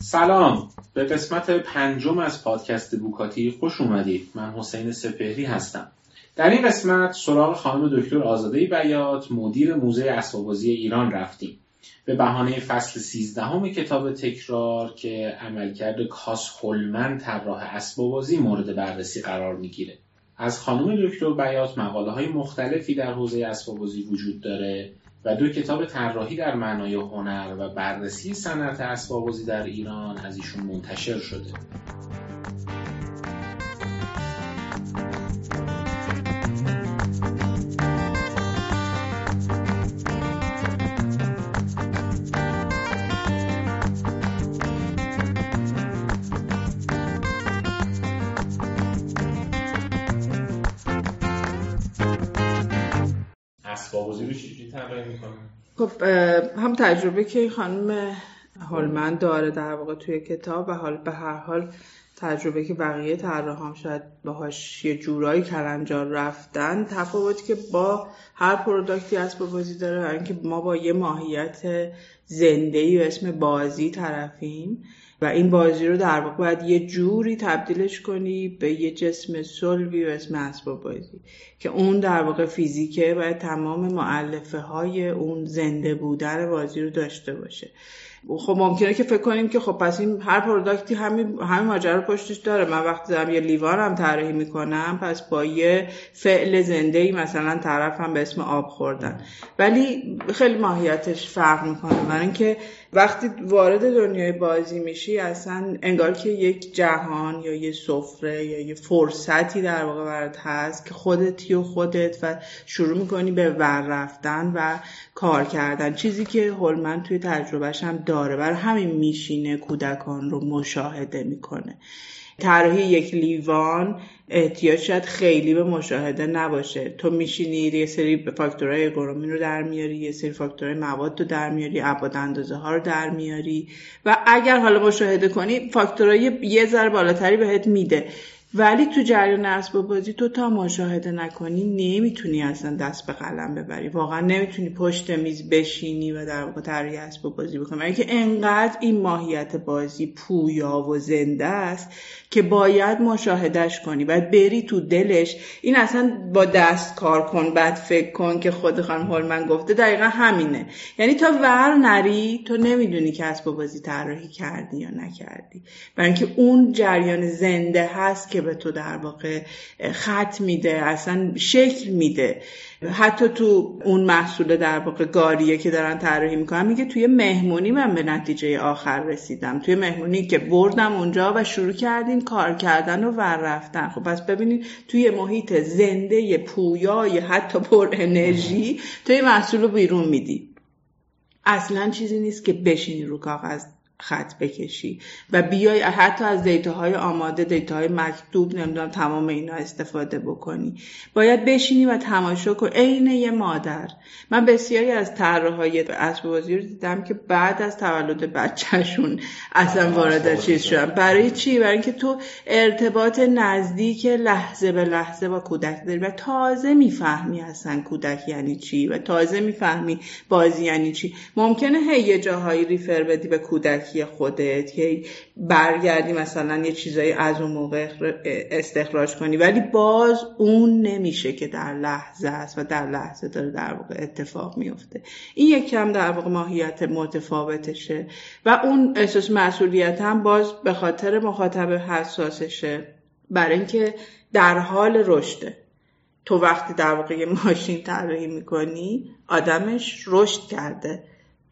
سلام. به قسمت پنجم از پادکست بوکاتی خوش اومدید. من حسین سپهری هستم. در این قسمت سراغ خانم دکتر آزاده بیات مدیر موزه اسبابازی ایران رفتیم. به بهانه فصل سیزدهم کتاب تکرار که عملکرد کاس هولمن طراح اسبابازی مورد بررسی قرار می‌گیره. از خانم دکتر بیات مقاله های مختلفی در حوزه اسبابازی وجود داره و دو کتاب طراحی در معنای هنر و بررسی صنعت اسبابازی در ایران از ایشون منتشر شده. خب هم تجربه که خانم هولمن داره در واقع توی کتاب و حال به هر حال تجربه که بقیه طراحان شاید باهاش یه جورایی کلنجار رفتن تفاوتی که با هر پروداکتی اسباب بازی داره اینکه ما با یه ماهیت زنده ای و اسم بازی طرفیم. و این بازی رو در واقع باید یه جوری تبدیلش کنی به یه جسم سلوی و اسم اسباب بازی که اون در واقع فیزیکه باید تمام معلفه های اون زنده بودن بازی رو داشته باشه. خب ممکنه که فکر کنیم که خب پس این هر پروداکتی همین همین ماجرا پشتش داره. من وقتی دارم یه لیوان هم طراحی می‌کنم پس با یه فعل زنده مثلا طرفم به اسم آب خوردن. ولی خیلی ماهیتش فرق می‌کنه. برای اینکه وقتی وارد دنیای بازی میشی اصلا انگار که یک جهان یا یه سفره یا یه فرصتی در واقع برات هست که خودتی و خودت و شروع می‌کنی به ور رفتن و کار کردن. چیزی که هولمن توی تجربهش هم داره برای همین میشینه کودکان رو مشاهده می‌کنه. طراحی یک لیوان احتیاج شاید خیلی به مشاهده نباشه. تو میشینی یه سری فاکتورهای ارگونومی رو در میاری یه سری فاکتورهای مواد رو در میاری ابعاد اندازه ها رو در میاری. و اگر حالا مشاهده کنی فاکتورهای یه ذره بالاتری بهت میده. ولی تو جریان اسباب بازی تو تا مشاهده نکنی نمی‌تونی اصلا دست به قلم ببری. واقعا نمی‌تونی پشت میز بشینی و در واقع طراحی اسباب بازی بکنی. که انقدر این ماهیت بازی پویا و زنده است که باید مشاهدهش کنی. باید بری تو دلش. این اصلا با دست کار کن بعد فکر کن که خود خانم هولمن گفته. دقیقا همینه. یعنی تا ور نری تو نمی‌دونی که اسباب بازی طراحی کردی یا نکردی. برای اینکه اون جریان زنده هست که به تو در واقع خط میده اصلا شکل میده. حتی تو اون محصول در واقع گاریه که دارن طراحی می‌کنن میگه توی مهمونی من به نتیجه آخر رسیدم. توی مهمونی که بردم اونجا و شروع کردیم کار کردن و ور رفتن. خب پس ببینید توی محیط زنده پویای حتی پر انرژی توی محصول رو بیرون میدی. اصلا چیزی نیست که بشینی رو کاغذ خط بکشی و بیای حتی از دیتاهای آماده دیتاهای مکتوب نمی‌دونم تمام اینا استفاده بکنی. باید بشینی و تماشا کن. عین یه مادر. من بسیاری از طراحهای اسب بازی رو دیدم که بعد از تولد بچهشون اصلا وارد چیز شدن. برای چی؟ برای اینکه تو ارتباط نزدیک لحظه به لحظه با کودک داری و تازه می‌فهمی اصلا کودک یعنی چی و تازه می‌فهمی بازی یعنی چی. ممکنه هی یه جاهایی ریفر بدی به کودک خودت که برگردی مثلا یه چیزایی از اون موقع استخراج کنی. ولی باز اون نمیشه که در لحظه است و در لحظه داره در واقع اتفاق میفته. این یک کم در واقع ماهیت متفاوتشه و اون احساس مسئولیت هم باز به خاطر مخاطب حساسشه. برای اینکه در حال رشده. تو وقتی در واقع یه ماشین طراحی می‌کنی آدمش رشد کرده.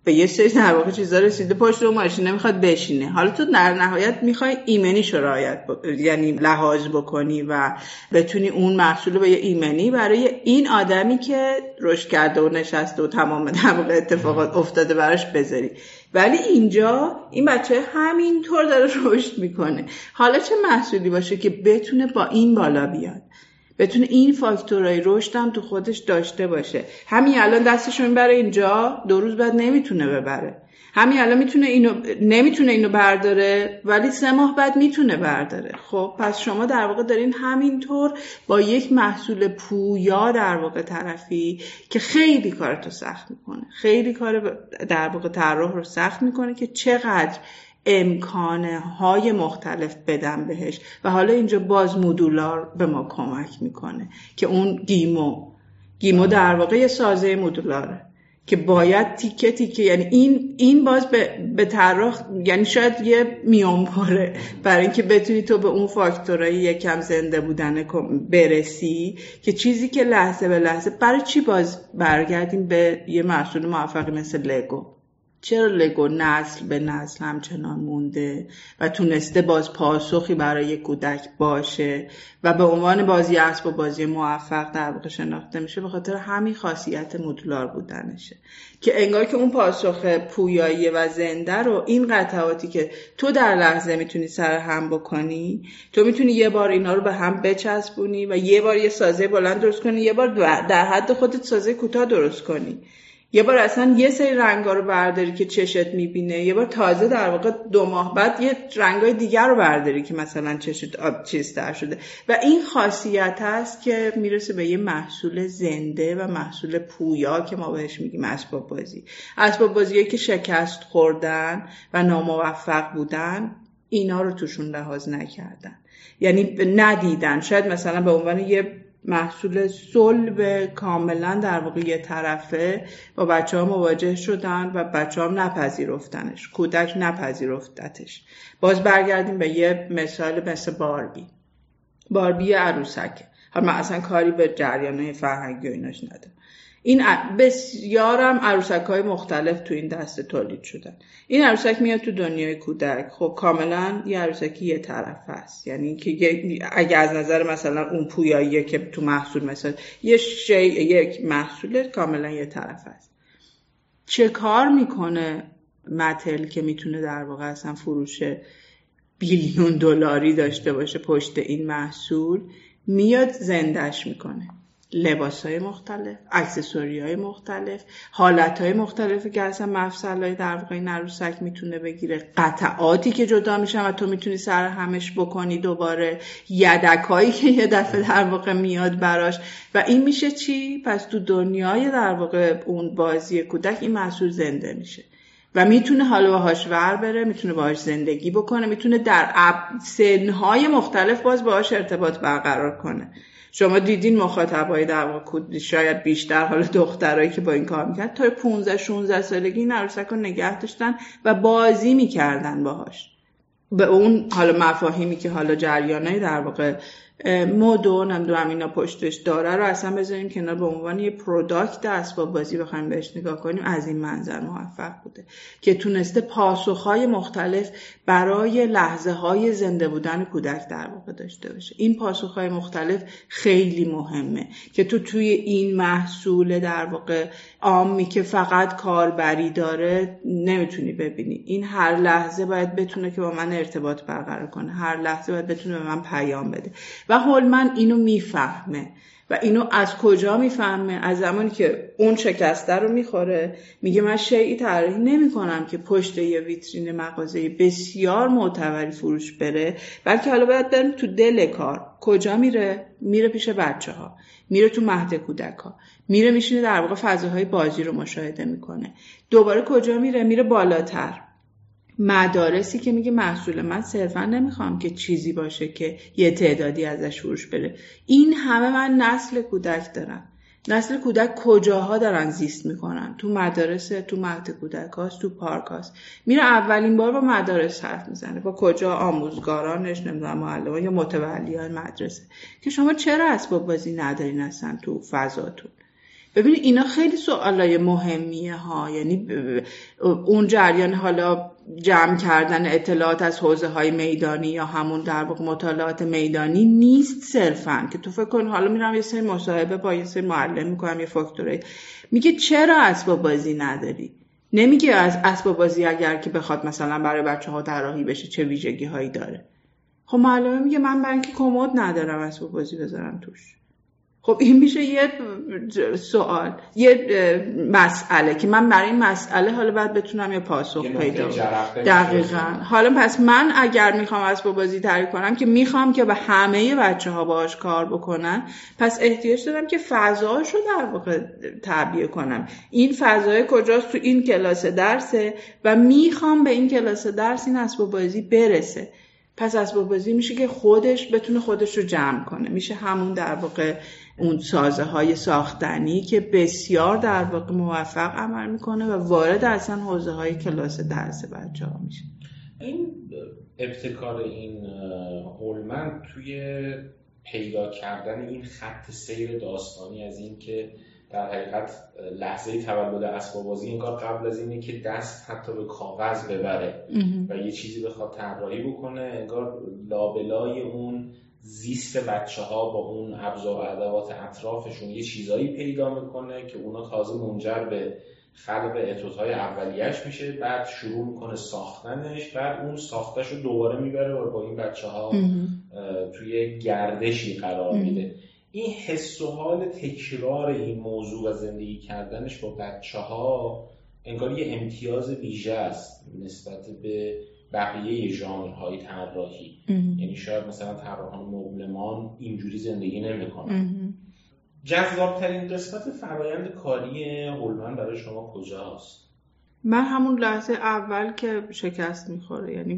به یه سری در واقع چیزا رسیده. پشت اون ماشین نمی‌خواد بشینه. حالا تو در نهایت می‌خوای ایمنی رعایت یعنی لحاظ بکنی و بتونی اون محصول به یه ایمنی برای این آدمی که رشد کرده و نشسته و تمام در واقع اتفاقات افتاده براش بذاری. ولی اینجا این بچه همینطور داره رشد می‌کنه. حالا چه محصولی باشه که بتونه با این بالا بیاد؟ بتونه این فاکتورهای رشد تو خودش داشته باشه. همین الان دستشون می‌بره اینجا دو روز بعد نمی‌تونه ببره. همین الان می‌تونه اینو نمی‌تونه اینو برداره ولی سه ماه بعد می‌تونه برداره. خب پس شما در واقع دارین همینطور با یک محصول پویا در واقع طرفی که خیلی کارتو سخت می‌کنه. خیلی کار در واقع طراح رو سخت می‌کنه که چقدر امکانه های مختلف بدم بهش. و حالا اینجا باز مدولار به ما کمک می‌کنه که اون گیمو گیمو در واقع یه سازه مدولاره که باید تیکه تیکه یعنی این این باز به, به طراح یعنی شاید یه میون پاره برای اینکه بتونی تو به اون فاکتورهای یکم زنده بودن برسی که چیزی که لحظه به لحظه برای چی باز برگردیم به یه محصول موفقی مثل لگو؟ چرا لگو نسل به نسل همچنان مونده و تونسته باز پاسخی برای کودک باشه و به عنوان بازی اسب و بازی موفق در واقع شناخته میشه به خاطر همین خاصیت مدولار بودنشه. که انگار که اون پاسخ پویایی و زنده رو این قطعاتی که تو در لحظه می‌تونی سر هم بکنی تو می‌تونی یه بار اینا رو به هم بچسبونی و یه بار یه سازه بلند درست کنی یه بار در حد خودت سازه کوتاه درست کنی. یه بار اصلا یه سری رنگا رو برداری که چشت می‌بینه. یه بار تازه در واقع دو ماه بعد یه رنگای دیگر رو برداری که مثلا چشت آب چیز در شده. و این خاصیت هست که می‌رسه به یه محصول زنده و محصول پویا که ما بهش میگیم اسباب بازی. اسباب بازی که شکست خوردن و ناموفق بودن اینا رو توشون لحاظ نکردن. یعنی ندیدن. شاید مثلا به عنوان یه محصول صلب کاملا در واقع یه طرفه. با بچه ها مواجه شدن و بچه ها نپذیرفتنش. کودک نپذیرفتتش. باز برگردیم به یه مثال مثل باربی. باربی عروسک حالا من اصلا کاری به جریان فرهنگی و ایناش ندارم. این بسیارم عروسک های مختلف تو این دسته تولید شدن. این عروسک میاد تو دنیای کودک. خب کاملا یه عروسکی یه طرف هست یعنی که اگه از نظر مثلا اون پویاییه که تو محصول مثلا یه شی یک محصول کاملا یه طرف هست چه کار می‌کنه متل که می‌تونه در واقع اصلا فروش بیلیون دلاری داشته باشه پشت این محصول؟ میاد زندش می‌کنه. لباس های مختلف اکسسوری های مختلف حالت های مختلفی که اصلا مفصل های در واقع این عروسک می‌تونه بگیره. قطعاتی که جدا میشن و تو می‌تونی سر همش بکنی دوباره. یدک هایی که یه دفعه در واقع میاد براش. و این میشه چی؟ پس تو دنیای در واقع اون بازی کودک این محصول زنده میشه. و می‌تونه حالا باهاش ور بره می‌تونه باهاش زندگی بکنه می‌تونه در سنهای مختلف باز باهاش ارتباط برقرار کنه. شما دیدین مخاطبای در واقع شاید بیشتر حالا دخترایی که با این کار می‌کرد تا 15 16 سالگی این عروسک رو نگه داشتن و بازی می‌کردن باهاش. به اون حالا مفاهیمی که حالا جریانه در واقع مد و نمی‌دونم اینا پشتش داره رو اصلا بذاریم کنار به عنوان یه پروداکت اسباب بازی بخوایم بهش نگاه کنیم از این منظر موفق بوده که تونسته پاسخهای مختلف برای لحظه های زنده بودن کودک در واقع داشته باشه. این پاسخهای مختلف خیلی مهمه که تو توی این محصول در واقع عامی که فقط کاربری داره نمی‌تونی ببینی. این هر لحظه باید بتونه که با من ارتباط برقرار کنه هر لحظه باید بتونه به من پیام بده. و هولمن اینو می‌فهمه. و اینو از کجا می‌فهمه؟ از زمانی که اون شکسته رو می‌خوره میگه من شیعی طراحی نمی کنم که پشت یه ویترین مغازه بسیار معتبری فروش بره بلکه حالا باید برم تو دل کار. کجا میره؟ میره پیش بچه ها میره تو مهد کودک ها میره میشینه در واقع فضاهای بازی رو مشاهده می‌کنه. دوباره کجا میره؟ میره بالاتر. مدارسی که میگه محصول من صرفا نمی‌خوام که چیزی باشه که یه تعدادی ازش فروش بره. این همه من نسل کودک دارم. نسل کودک کجاها دارن زیست می‌کنن؟ تو مدارس تو مهد کودک هاست تو پارک هاست. میره اولین بار با مدارس حرف می‌زنه. با کجا؟ آموزگارانش نمی‌دونم معلمان یا متولیان مدرسه. که شما چرا اسباب بازی ندارین اصلا تو فضاتون؟ ببینید اینا خیلی سوالای مهمیه ها. یعنی اون جریان حالا جمع کردن اطلاعات از حوزه های میدانی یا همون در واقع مطالعات میدانی نیست صرفا که تو فکر کن حالا میرم یه سری مصاحبه با یه سری معلم می‌کنم یه فاکتوره میگه چرا اسباب بازی نداری؟ نمیگه از اسباب بازی اگر که بخواد مثلا برای بچه ها طراحی بشه چه ویژگی هایی داره. خب معلمه میگه من برای اینکه کمد ندارم اسباب بازی بذارم توش. خب این میشه یه سوال یه مسئله که من برای این مسئله حالا باید بتونم یه پاسخ پیدا دقیقا. حالا پس من اگر می‌خوام اسباب بازی تعریف کنم که می‌خوام که به همه بچه ها باش کار بکنن پس احتیاج دارم که فضاش رو در واقع تعبیه کنم. این فضای کجاست؟ تو این کلاس درسه و می‌خوام به این کلاس درس این اسباب بازی برسه. پس اسباب بازی میشه که خودش بتونه خودش رو جمع کنه. میشه همون در واقع اون سازه های ساختنی که بسیار در واقع موفق عمل می‌کنه و وارد اصلا حوزه های کلاس درس بچه ها میشه. این ابتکار این هولمن توی پیدا کردن این خط سیر داستانی از این که در حقیقت لحظه تولد اسباب بازی انگار قبل از اینه که دست حتی به کاغذ ببره و یه چیزی بخواد طراحی بکنه انگار لابلای اون زیست بچه ها با اون ابزار و ادوات اطرافشون یه چیزایی پیدا می‌کنه که اونا تازه منجر به خلق اتوت های اولیش میشه بعد شروع می‌کنه ساختنش بعد اون ساختش رو دوباره می‌بره و با این بچه ها توی گردشی قرار میده. این حس و حال تکرار این موضوع و زندگی کردنش با بچه ها انگار یه امتیاز ویژه است نسبت به بقیه ژانرهای طراحی. یعنی شاید مثلا طراحان مبلمان اینجوری زندگی نمی‌کنن. جذابترین قسمت فرایند کاری هولمن برای شما کجاست؟ من همون لحظه اول که شکست می‌خوره یعنی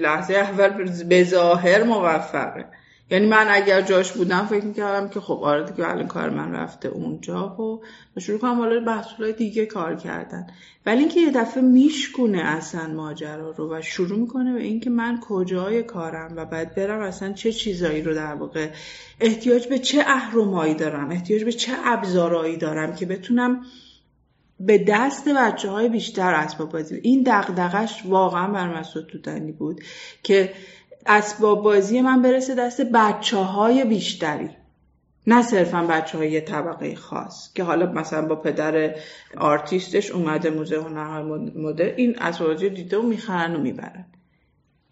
لحظه اول به ظاهر موفقه. یعنی من اگر جاش بودم فکر می‌کردم که خب آره دیگه الان کار من رفته اونجا و شروع کنم حالا محصولای دیگه کار کردن. ولی اینکه یه دفعه میشکونه اصلا ماجرا رو و شروع می‌کنه به اینکه من کجای کارم و بعد برم اصلا چه چیزایی رو در واقع احتیاج به چه اهرمایی دارم احتیاج به چه ابزارایی دارم که بتونم به دست بچه های بیشتر اسباب بازی. این دقدقش واقعا بر من بود که اسباب بازی من برسه دست بچه های بیشتری. نه صرفا بچه های طبقه خاص که حالا مثلا با پدر آرتیستش اومده موزه هنرهای مدر این اسباب بازی دیده و می‌خرن و می‌برن.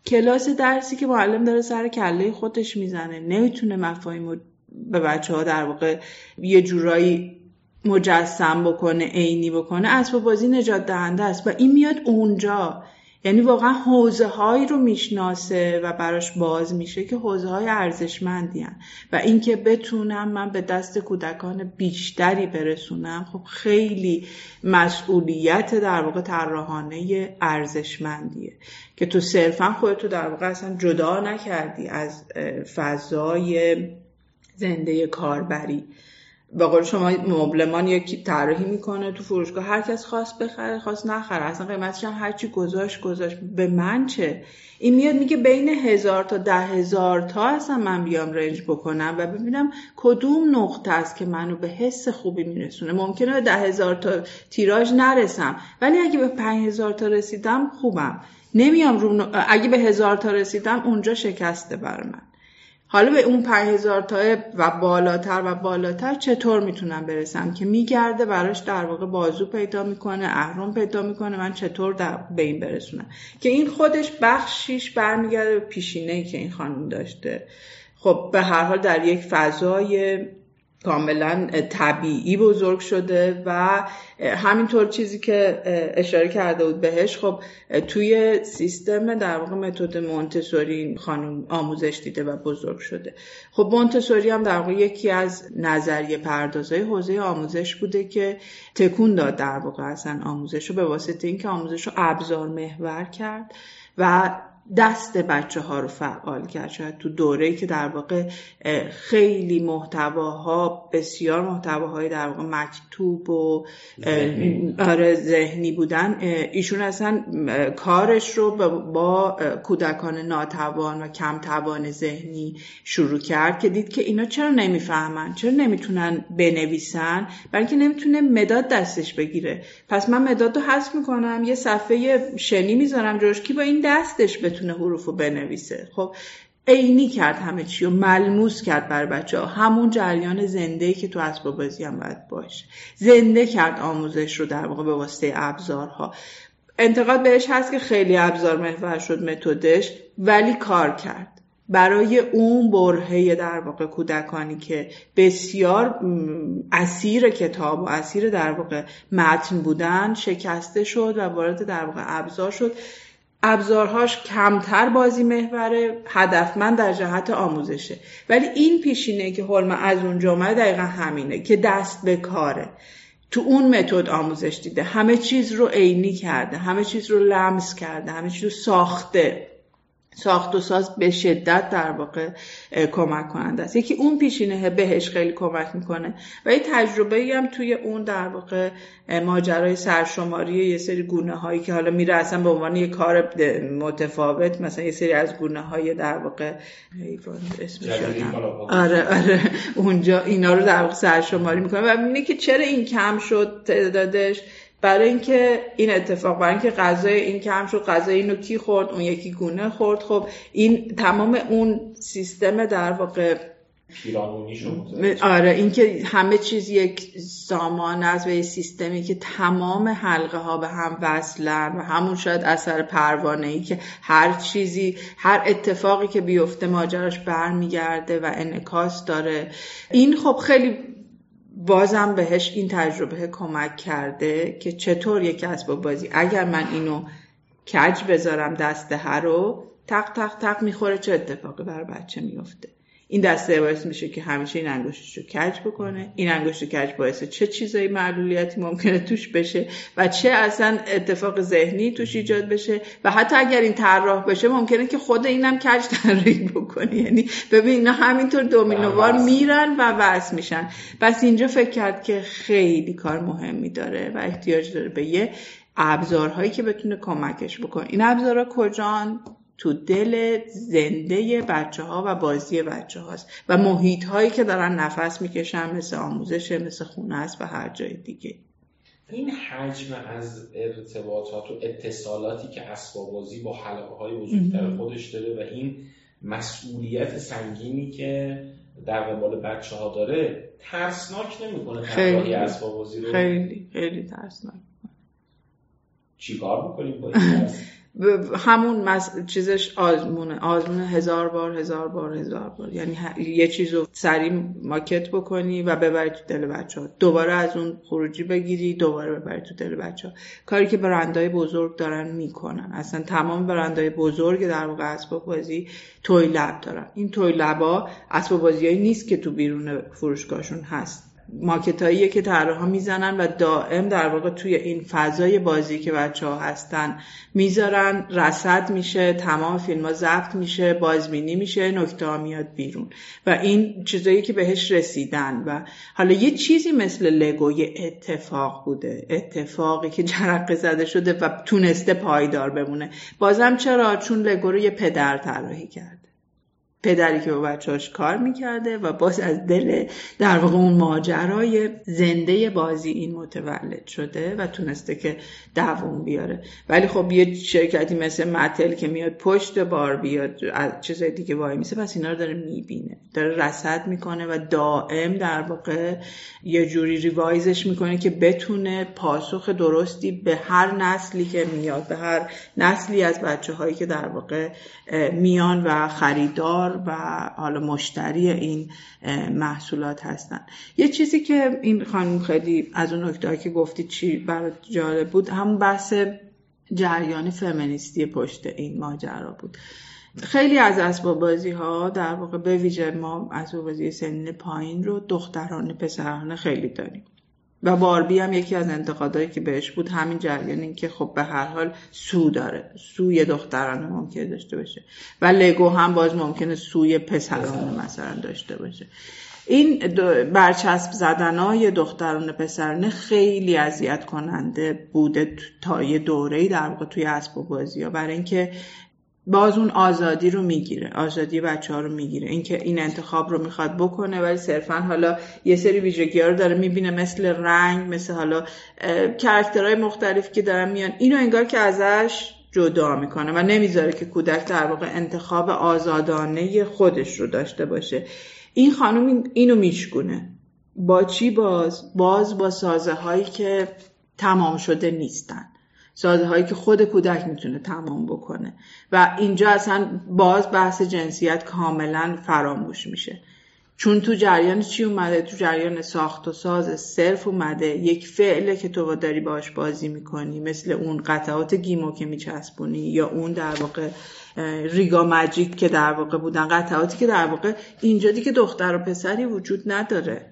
کلاس درسی که معلم داره سر کله خودش می‌زنه نمی‌تونه مفاهیم به بچه ها در واقع یه جورایی مجسم بکنه عینی بکنه اسباب بازی نجات دهنده است و این میاد اونجا. یعنی واقعا حوزه هایی رو می‌شناسه و براش باز میشه که حوزه های ارزشمندی هن. و اینکه بتونم من به دست کودکان بیشتری برسونم خب خیلی مسئولیت در واقع طراحانه ارزشمندیه که تو صرفا خودتو در واقع اصلا جدا نکردی از فضای زنده کاربری به قول شما مبلمان یکی طراحی می‌کنه تو فروشگاه هر کس خواست بخره خواست نخره اصلا قیمتش هم هرچی گذاشت گذاشت. به من چه؟ این میاد میگه بین هزار تا ده هزار تا اصلا من بیام رنج بکنم و ببینم کدوم نقطه است که منو به حس خوبی میرسونه. ممکنه به ده هزار تا تیراژ نرسم ولی اگه به پنج هزار تا رسیدم خوبم. نمیام رو اگه به هزار تا رسیدم اونجا شکسته بر من. حالا به اون 5000 تا و بالاتر و بالاتر چطور می‌تونم برسم که میگرده براش در واقع بازو پیدا می‌کنه اهرم پیدا می‌کنه من چطور در به این برسونم؟ که این خودش بخشیش برمیگرده به پیشینه که این خانم داشته. خب به هر حال در یک فضای کاملا طبیعی بزرگ شده و همینطور چیزی که اشاره کرده بود بهش خب توی سیستم در واقع متد مونتسوری خانم آموزش دیده و بزرگ شده. خب مونتسوری هم در واقع یکی از نظریه پردازهای حوزه آموزش بوده که تکون داد در واقع اصلا آموزش رو به واسطه اینکه آموزش رو ابزار محور کرد و دست بچه ها رو فعال کرد. شاید تو دوره که در واقع خیلی محتواها بسیار محتواهای در واقع مکتوب و ذهنی, آره ذهنی بودن. ایشون اصلا کارش رو با کودکان ناتوان و کم توان ذهنی شروع کرد که دید که اینا چرا نمی‌فهمن؟ چرا نمی‌تونن بنویسن؟ برای اینکه نمی‌تونه مداد دستش بگیره. پس من مداد رو حذف می‌کنم یه صفحه شنی می‌ذارم جوش کی با این دستش بتونه حروف رو بنویسه. خب عینی کرد همه چی و ملموس کرد بر بچه ها همون جریان زنده که تو اسباب بازی هم باید باشه زنده کرد آموزش رو در واقع به واسطه ابزارها. انتقاد بهش هست که خیلی ابزار محور شد متدش ولی کار کرد. برای اون برهه در واقع کودکانی که بسیار اسیر کتاب و اسیر در واقع متن بودن شکسته شد و وارد در واقع ابزار شد. ابزارهاش کمتر بازی محوره هدفمند در جهت آموزشه. ولی این پیشینه که حلم از اون جامعه دقیقا همینه که دست به کاره. تو اون متد آموزش دیده. همه چیز رو عینی کرده همه چیز رو لمس کرده همه چیز رو ساخته. ساخت و ساز به شدت در واقع کمک کننده است. یکی اون پیشینه بهش خیلی کمک می‌کنه و یه تجربه ای هم توی اون در واقع ماجرای سرشماری یه سری گونه هایی که حالا میره اصلا به عنوان یه کار متفاوت مثلا یه سری از گونه های در واقع آره آره. اونجا اینا رو در واقع سرشماری می‌کنه و می‌بینه که چرا این کم شد تعدادش. برای اینکه این اتفاق برای اینکه غذای این کم شد غذای اینو کی خورد اون یکی گونه خورد. خب این تمام اون سیستم در واقع آره اینکه همه چیز یک سامان است و یه سیستمی که تمام حلقه ها به هم وصلن و همون شاید اثر پروانه ای که هر چیزی هر اتفاقی که بیفته ماجراش برمیگرده و انعکاس داره. این خب خیلی بازم بهش این تجربه کمک کرده که چطور یک اسباب بازی اگر من اینو کج بذارم دسته رو تق تق تق می‌خوره چه اتفاقی بر بچه میفته این دسته باعث میشه که همیشه این انگشتش رو کج بکنه. این انگشت کج باعث چه چیزایی معلولیتی ممکنه توش بشه و چه اصلا اتفاق ذهنی توش ایجاد بشه. و حتی اگر این طراح بشه ممکنه که خود اینم کج طراحی بکنه. یعنی ببین اینا همینطور دومینووار میرن و وصل میشن. پس اینجا فکر کرد که خیلی کار مهمی داره و احتیاج داره به یه ابزارهایی که بتونه کمکش بکنه. این ابزارها کجان؟ تو دل زنده بچه ها و بازی بچه هاست و محیط هایی که دارن نفس می‌کشن مثل آموزش مثل خونه است و هر جای دیگه. این حجم از ارتباطات و اتصالاتی که اسباب بازی با حلقه های بزرگتر خودش داره و این مسئولیت سنگینی که در قبال بچه ها داره ترسناک نمی‌کنه خیلی. اسباب بازی رو؟ خیلی خیلی ترسناک. چیکار می‌کنیم با این همون چیزش آزمونه. آزمونه هزار بار هزار بار هزار بار. یعنی یه چیز رو سریع ماکت بکنی و ببری تو دل بچه ها. دوباره از اون خروجی بگیری دوباره ببری تو دل بچه ها. کاری که برندهای بزرگ دارن می‌کنن. اصلا تمام برندهای بزرگ در واقع اسباب بازی توی لب دارن. این توی لبا اسباب بازی نیست که تو بیرون فروشگاهشون هست. ماکت که ها می‌زنن و دائم در واقع توی این فضای بازی که بچه ها هستن می‌ذارن رسد میشه تمام فیلم ها ضبط میشه بازبینی میشه نکته ها میاد بیرون. و این چیزایی که بهش رسیدن. و حالا یه چیزی مثل لگو یه اتفاق بوده. اتفاقی که جرقه زده شده و تونسته پایدار بمونه. بازم چرا؟ چون لگو رو یه پدر طراحی کرد. پدری که با بچهاش کار می‌کرده و باز از دل در واقع اون ماجرای زنده بازی این متولد شده و تونسته که دووم بیاره. ولی خب یه شرکتی مثل متل که میاد پشت بار بیاد از چیزای دیگه وای میسه پس اینا رو داره می‌بینه. داره رسد می‌کنه و دائم در واقع یه جوری ریوایزش می‌کنه که بتونه پاسخ درستی به هر نسلی که میاد به هر نسلی از بچه هایی که در واقع میان و خریدار و حالا مشتری این محصولات هستن. یه چیزی که این خانم خیلی از اون نکته که گفتی چی برای جالب بود هم بحث جریان فمینیستی پشت این ماجرا بود. خیلی از اسباب بازی ها در واقع به ویژه ما اسباب بازی سنین پایین رو دختران پسرانه خیلی داریم. و باربی هم یکی از انتقادهایی که بهش بود همین جریان این که خب به هر حال سو داره. سوی دخترانه ممکنه داشته باشه. و لگو هم باز ممکنه سوی پسرانه مثلا داشته باشه. این برچسب زدن های دختران پسرانه خیلی اذیت کننده بوده تا یه دوره در واقع توی اسباب بازی ها برای اینکه باز اون آزادی رو می‌گیره آزادی بچه ها رو می‌گیره. اینکه این انتخاب رو می‌خواد بکنه ولی صرفا حالا یه سری ویژگی ها رو داره می‌بینه مثل رنگ مثل حالا کرکترهای مختلف که دارن میان. اینو انگار که ازش جدا می‌کنه و نمی‌ذاره که کودک در واقع انتخاب آزادانه خودش رو داشته باشه. این خانم اینو میشگونه با چی باز؟ باز با سازه هایی که تمام شده نیستن. سازه هایی که خود کودک می‌تونه تمام بکنه. و اینجا اصلا باز بحث جنسیت کاملا فراموش میشه. چون تو جریان چی اومده؟ تو جریان ساخت و ساز صرف اومده. یک فعله که تو داری باش بازی می‌کنی. مثل اون قطعات گیمو که میچسبونی یا اون در واقع ریگا مجیک که در واقع بودن. قطعاتی که در واقع اینجا دیگه دختر و پسری وجود نداره.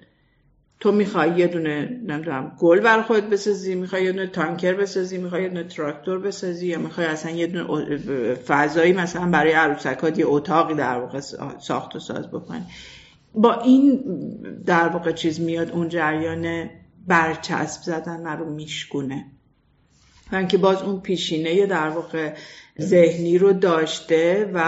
تو می‌خوای یه دونه نمی‌دونم گل بر خودت بسازی می‌خوای یه دونه تانکر بسازی می‌خوای یه دونه تراکتور بسازی یا می‌خوای اصلا یه دونه فضایی مثلا برای عروسکات یه اتاقی در واقع ساخت و ساز بکنی. با این در واقع چیز میاد اون جریان برچسب زدن رو میشکونه. و اینکه باز اون پیشینه در واقع ذهنی رو داشته و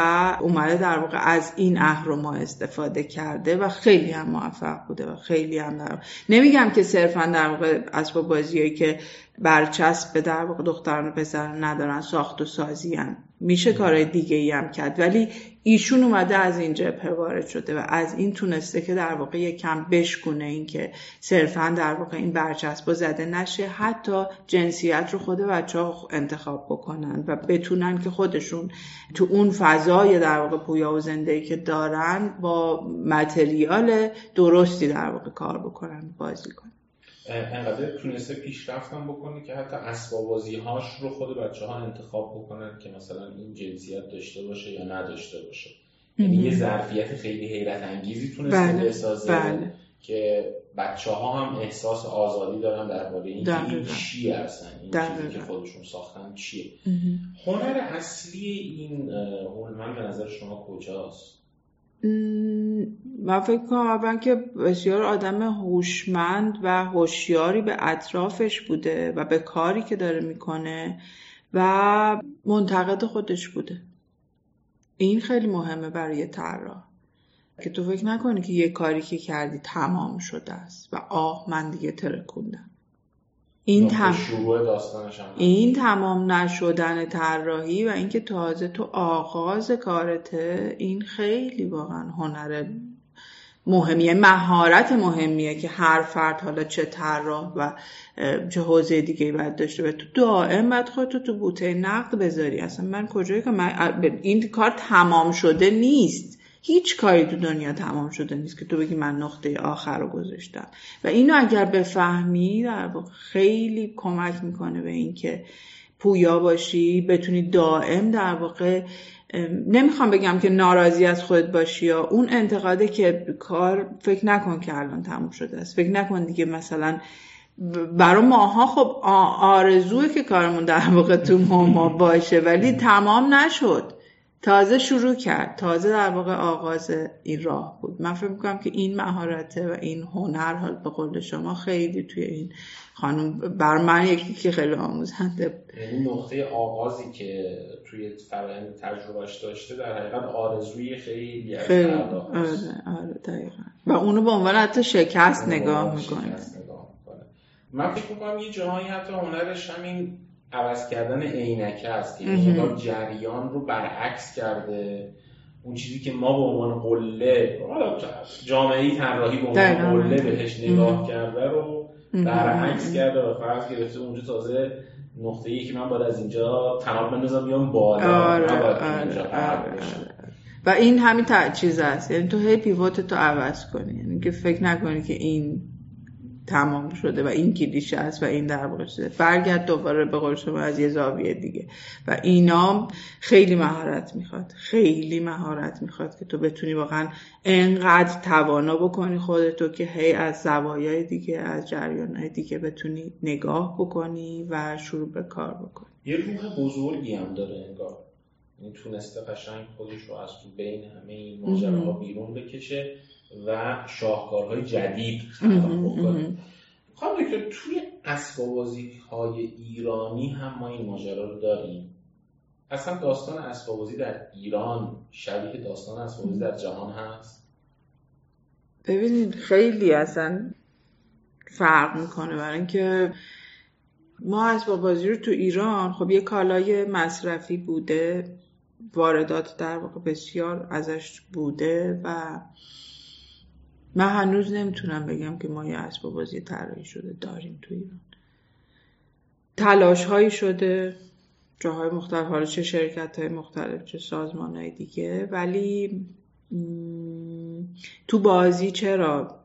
اومده در واقع از این اهرما استفاده کرده و خیلی هم موفق بوده و خیلی هم در نمیگم که صرفا در واقع اسباب بازیایی که برچسب در واقع دختران و پسران ندارن ساخت و سازی هم. میشه کارهای دیگه ای هم کرد ولی ایشون اومده از اینجا وارد شده و از این تونسته که در واقع یک کم بشکونه این که صرفا در واقع این برچسب زده نشه حتی جنسیت رو خود بچه ها انتخاب بکنن و بتونن که خودشون تو اون فضای در واقع پویا و زنده که دارن با متریال درستی در واقع کار بکنن بازی کنن. انقدر تونسته پیشرفتم بکنه که حتی اسبابازی هاش رو خود بچه ها انتخاب بکنن که مثلا این جنسیت داشته باشه یا نداشته باشه. یعنی یه ظرفیت خیلی حیرت انگیزی تونسته بله. بسازه بله. که بچه ها هم احساس آزادی دارن درباره این این چیه اصلا این چیزی که خودشون ساختن چیه. هنر اصلی این هولمن به نظر شما کجاست؟ من فکر کنم که بسیار آدم هوشمند و هوشیاری به اطرافش بوده و به کاری که داره می‌کنه و منتقد خودش بوده. این خیلی مهمه برای طراح. که تو فکر نکنی که یه کاری که کردی تمام شده است و آه من دیگه ترکوندم. این, تم... این تمام نشدن طراحی و اینکه تازه تو آغاز کارته این خیلی واقعا هنر مهمیه مهارت مهمیه که هر فرد حالا چه طراح و چه حوزه دیگه باید داشته باشه. تو دائم باید خودتو تو بوته نقد بذاری. اصلا من کجایی که من این کار تمام شده نیست. هیچ کاری تو دنیا تمام شده نیست که تو بگی من نقطه آخر رو گذاشتم. و اینو اگر بفهمی در واقع خیلی کمک می‌کنه به اینکه پویا باشی بتونی دائم در واقع نمی‌خوام بگم که ناراضی از خودت باشی یا اون انتقاده که کار فکر نکن که الان تموم شده است. فکر نکن دیگه مثلا برای ماها خب آرزوه که کارمون در واقع تو ما باشه ولی تمام نشد. تازه شروع کرد. تازه در واقع آغاز این راه بود. من فکر می‌کنم که این مهارته و این هنر حال به قول شما خیلی توی این خانم بر من یکی که خیلی آموزنده بود. یعنی نقطه آغازی که توی فرآیند تجربهش داشته در حقیقت آرزوی خیلی خیلی. آره آره دقیقا. و اونو به عنوان حتی شکست نگاه می‌کنه. من فکر می‌کنم یه جاهایی حتی هنرش همین عوض کردن عینکه است. که یعنی جریان رو برعکس کرده. اون چیزی که ما به عنوان قله جامعه طراحی به عنوان قله بهش نگاه کرده رو برعکس کرده و فرض گرفته اونجا تازه نقطه ای که من باید از اینجا تناب بندازم بیام بالا. آره، آره، آره، و این همین چیز است. یعنی تو هی پیوت تو عوض کنی. یعنی که فکر نکنی که این تمام شده و این کلیشه است و این در واقع شده. برگرد دوباره به قول شما از یه زاویه دیگه. و اینا خیلی مهارت می‌خواد. خیلی مهارت می‌خواد که تو بتونی واقعا انقدر توانا بکنی خودتو که هی از زوایای دیگه از جریانهای دیگه بتونی نگاه بکنی و شروع به کار بکنی. یه روح بزرگی هم داره انگار. این تونسته قشنگ خودش رو از تو بین همه این ماجراها بیرون بکشه. و شاهکارهای جدید خلق بکنه. خواهم دکتر توی اسبابازی های ایرانی هم ما این ماجرا رو داریم. اصلا داستان اسبابازی در ایران شبیه داستان اسبابازی در جهان هست؟ ببینید خیلی اصلا فرق می‌کنه برای اینکه ما اسباب رو تو ایران خب یه کالای مصرفی بوده واردات در واقع بسیار ازش بوده و من هنوز نمی‌تونم بگم که ما یه اسباب بازی طراحی شده داریم تو ایران. تلاش هایی شده جاهای مختلف حالا چه شرکت های مختلف چه سازمان های دیگه ولی تو بازی چرا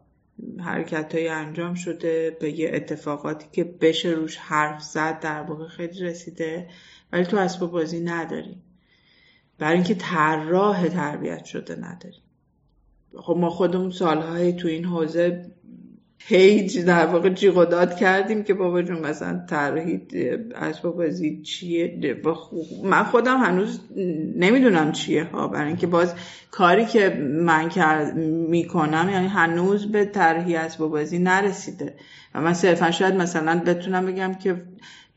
حرکت های انجام شده؟ به یه اتفاقاتی که بشه روش حرف زد در واقع خیلی رسیده ولی تو اسباب بازی نداریم برای اینکه طراح تربیت شده نداریم خب ما خودمون سالهای تو این حوزه پیج در واقع جیغ داد کردیم که بابا جون مثلا طراحی اسباب بازی چیه؟ من خودم هنوز نمی‌دونم چیه ها برای اینکه باز کاری که من می‌کنم یعنی هنوز به طرحی اسباب بازی نرسیده. و من صرفا شاید مثلا بتونم بگم که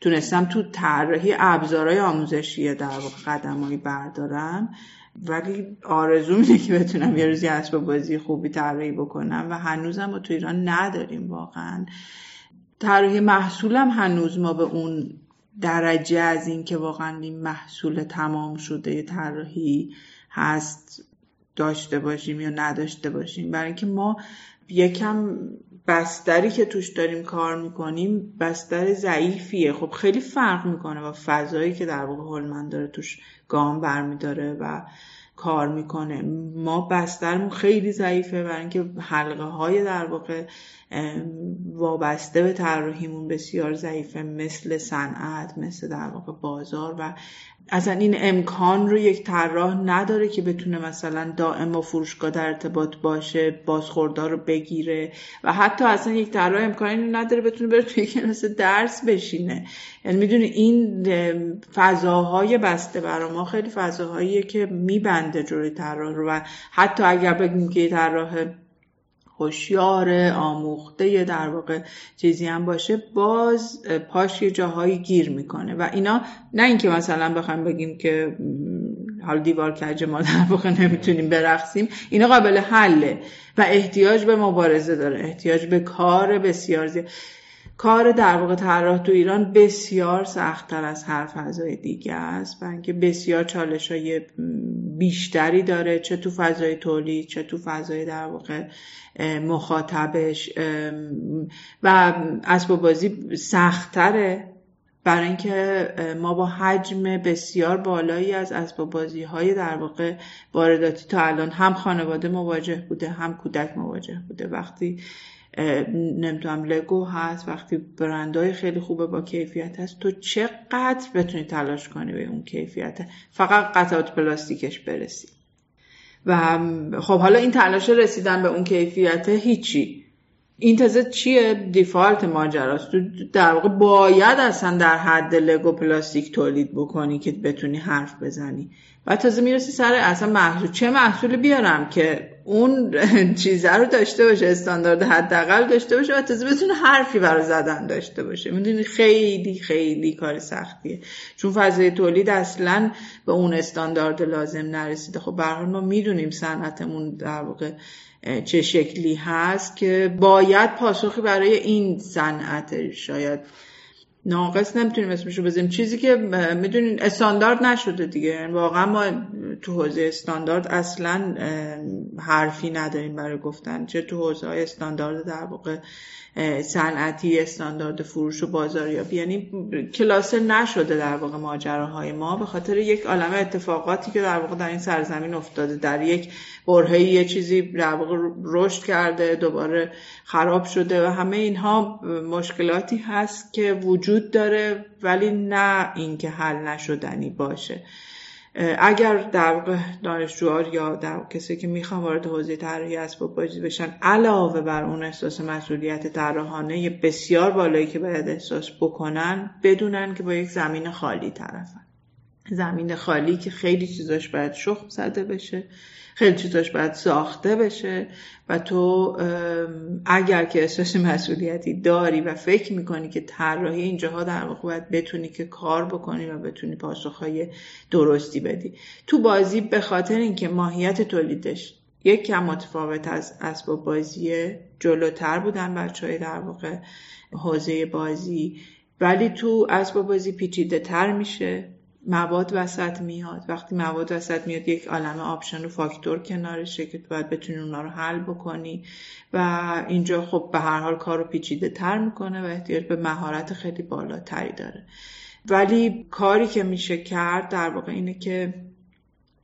تونستم تو طراحی ابزارهای آموزشی در واقع قدمایی بردارم. ولی آرزو اینه که بتونم یه روزی اسباب بازی خوبی طراحی بکنم و هنوزم ما تو ایران نداریم واقعا. طراحی محصولم هنوز ما به اون درجه از این که واقعا این محصول تمام شده طراحی هست داشته باشیم یا نداشته باشیم. برای اینکه ما یکم بستری که توش داریم کار می‌کنیم بستر ضعیفیه. خب خیلی فرق می‌کنه و فضایی که در واقع هولمن داره توش گام برمیداره و کار می‌کنه. ما بسترمون خیلی ضعیفه برای اینکه حلقه های در واقع وابسته به طراحیمون بسیار ضعیفه مثل صنعت مثل در واقع بازار و اصلا این امکان رو یک طراح نداره که بتونه مثلا دائم با فروشگاه در ارتباط باشه بازخوردار رو بگیره و حتی اصلا یک طراح امکانی نداره بتونه بره توی کلاس درس بشینه. یعنی می‌دونی این فضاهای بسته برای ما خیلی فضاهاییه که میبنده جلوی طراح رو و حتی اگر بگیم که طراح هوشیار آموخته در واقع چیزی هم باشه باز پاش یه جاهایی گیر می‌کنه. و اینا نه اینکه مثلا بخوایم بگیم که حال دیوار کج ما در واقع نمی‌تونیم برقصیم اینا قابل حله و احتیاج به مبارزه داره احتیاج به کار بسیار زیاد. کار در واقع طراح تو ایران بسیار سختتر از هر فضای دیگه است و اینکه بسیار چالش های بیشتری داره چه تو فضای تولید چه تو فضای در واقع مخاطبش و اسباب بازی سختتره. برای اینکه ما با حجم بسیار بالایی از اسباب بازی های در واقع وارداتی تا الان هم خانواده مواجه بوده هم کودک مواجه بوده. وقتی نمی‌دونم لگو هست وقتی برندهای خیلی خوبه با کیفیت هست تو چقدر بتونی تلاش کنی به اون کیفیت؟ فقط قطعات پلاستیکش برسی. و خب حالا این تلاش رسیدن به اون کیفیت هیچی. این تازه چیه؟ دیفالت ماجراست. تو در واقع باید اصلا در حد لگو پلاستیک تولید بکنی که بتونی حرف بزنی. و تازه می‌رسی سر اصلا محصول. چه محصولی بیارم که اون چیزه رو داشته باشه استاندارد حداقل داشته باشه و تازه بتونه حرفی برای زدن داشته باشه. می‌دونی خیلی خیلی کار سختیه. چون فضای تولید اصلا به اون استاندارد لازم نرسیده. خب به ما می‌دونیم صنعتمون در واقع چه شکلی هست که باید پاسخی برای این صنعت شاید ناقص نمی‌تونیم اسمش رو بزنیم. چیزی که می‌دونین استاندارد نشده دیگه. یعنی واقعا ما تو حوزه استاندارد اصلا حرفی نداریم برای گفتن. چه تو حوزه های استاندارد در واقع صنعتی استاندارد فروش و بازاریابی. یعنی کلاسه نشده در واقع ماجراهای ما. به خاطر یک عالم اتفاقاتی که در واقع در این سرزمین افتاده. در یک برهه یه چیزی در واقع رشد کرده دوباره خراب شده و همه اینها مشکلاتی هست که وجود داره ولی نه اینکه حل نشدنی باشه. اگر در دانشجوها یا در کسی که می‌خوان وارد حوزه طراحی اسباب بازی بشن علاوه بر اون احساس مسئولیت طراحانه بسیار بالایی که باید احساس بکنن بدونن که با یک زمین خالی طرفن. زمین خالی که خیلی چیزاش باید شخم زده بشه. خیلی چیزاش باید ساخته بشه و تو اگر که احساس مسئولیتی داری و فکر می‌کنی که طراحی اینجاها در واقع باید بتونی که کار بکنی و بتونی پاسخهای درستی بدی. تو بازی به خاطر اینکه ماهیت تولیدش یک کم متفاوت از اسباب بازی جلوتر بودن بچه های در واقع حوزه بازی ولی تو اسباب بازی پیچیده تر میشه. مواد وسط میاد. وقتی مواد وسط میاد یک عالم option و فاکتور کنارشه که باید بتونی اونا رو حل بکنی. و اینجا خب به هر حال کار رو پیچیده تر می‌کنه و احتیاج به مهارت خیلی بالاتری داره. ولی کاری که میشه کرد در واقع اینه که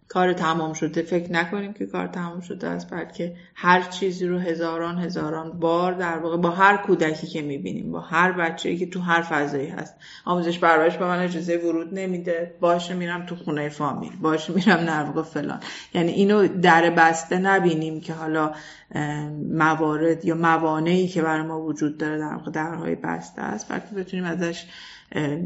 کار تمام شده. فکر نکنیم که کار تمام شده است بلکه هر چیزی رو هزاران هزاران بار در واقع با هر کودکی که می‌بینیم با هر بچه‌ای که تو هر فضایی هست. آموزش پرورش به من اجازه ورود نمیده. باشه میرم تو خونه فامیل. باشه میرم در واقع فلان. یعنی اینو در بسته نبینیم که حالا موارد یا موانعی که برای ما وجود داره در واقع درهای بسته است بلکه بتونیم ازش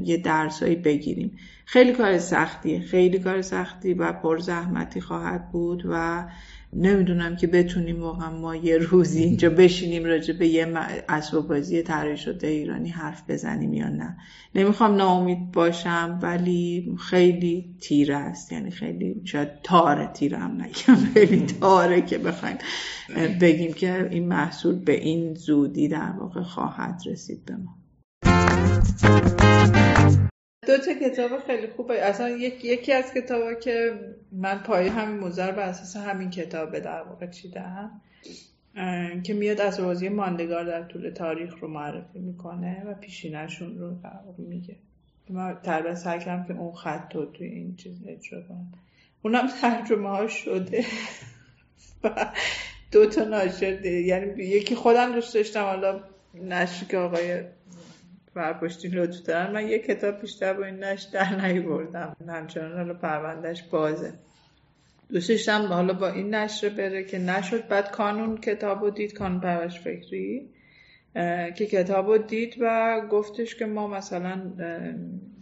یه درسایی بگیریم. خیلی کار سختیه. خیلی کار سختی و پر زحمتی خواهد بود و نمی‌دونم که بتونیم واقعا ما یه روزی اینجا بشینیم راجع به یه اسباب بازی طراحی شده ایرانی حرف بزنیم یا نه. نمی‌خوام ناامید باشم ولی خیلی تیره است. یعنی خیلی شاید تاره تیره هم نگم. خیلی تاره که بخوایم بگیم که این محصول به این زودی در واقع خواهد رسید به ما. دو تا کتاب خیلی خوبه. اصلا یک، یکی از کتابا که من پای همین موزه بر اساس همین کتاب در واقع چیدم که میاد از بازی ماندگار در طول تاریخ رو معرفی می‌کنه و پیشینشون رو در واقع میگه. من تربیت سعی کردم که اون خط رو توی این چیز اجرا کنم. اونم ترجمه ها شده. و دو تا ناشر یعنی یکی خودم دوست داشتم حالا نشر آقای پشتی لطف دارن من یه کتاب بیشتر با این نش در بردم همچنان حالا پروندهش بازه. دوستشتم حالا با این نشر بره که نشد بعد کانون کتاب رو دید کانون پرورش فکری که کتاب رو دید و گفتش که ما مثلا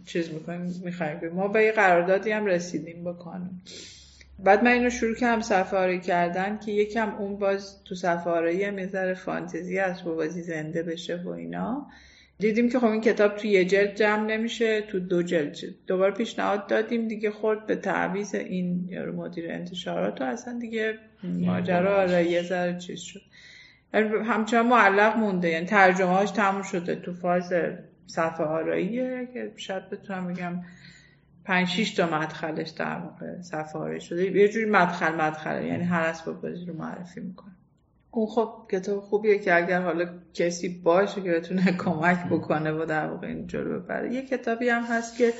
چیز می‌کنیم می‌خوایم ما به یه قراردادی هم رسیدیم با کانون. بعد من اینو شروع کردم صفحه کردن که یکم اون باز تو صفحه یه می‌ذاره فانتزی از بازی زنده بشه و اینا. دیدیم که خب این کتاب تو یه جلد جمع نمیشه تو دو جلد دوباره پیشنهاد دادیم دیگه خورد به تعویز این یارو مدیر انتشارات و اصلا دیگه ماجرا آره یه ذره چیز شد. همچنان معلق مونده یعنی ترجمه هاش تموم شده تو فاز صفحه آراییه که شاید بتونم بگم پنج شیش تا مدخلش در واقع صفحه آرایی شده. یه جوری مدخل مدخله یعنی هر بازی رو معرفی می‌کنه. اون خب کتاب خوبیه که اگر حالا کسی باشه که بتونه کمک بکنه و در واقع اینجا رو ببره. یه کتابی هم هست که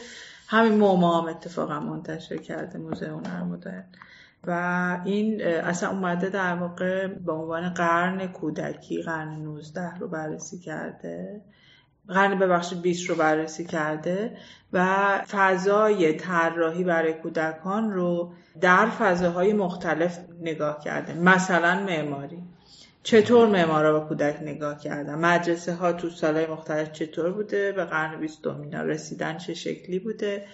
همین موما هم اتفاقا منتشر کرده موزه هنر مدرن و این اصلا اومده در واقع به عنوان قرن کودکی قرن 19 رو بررسی کرده. قرن ببخشید 20 رو بررسی کرده و فضای طراحی برای کودکان رو در فضاهای مختلف نگاه کرده. مثلا معماری. چطور معمارا به کودک نگاه کردن؟ مدرسه ها تو سالهای مختلف چطور بوده؟ به قرن بیستم رسیدن چه شکلی بوده؟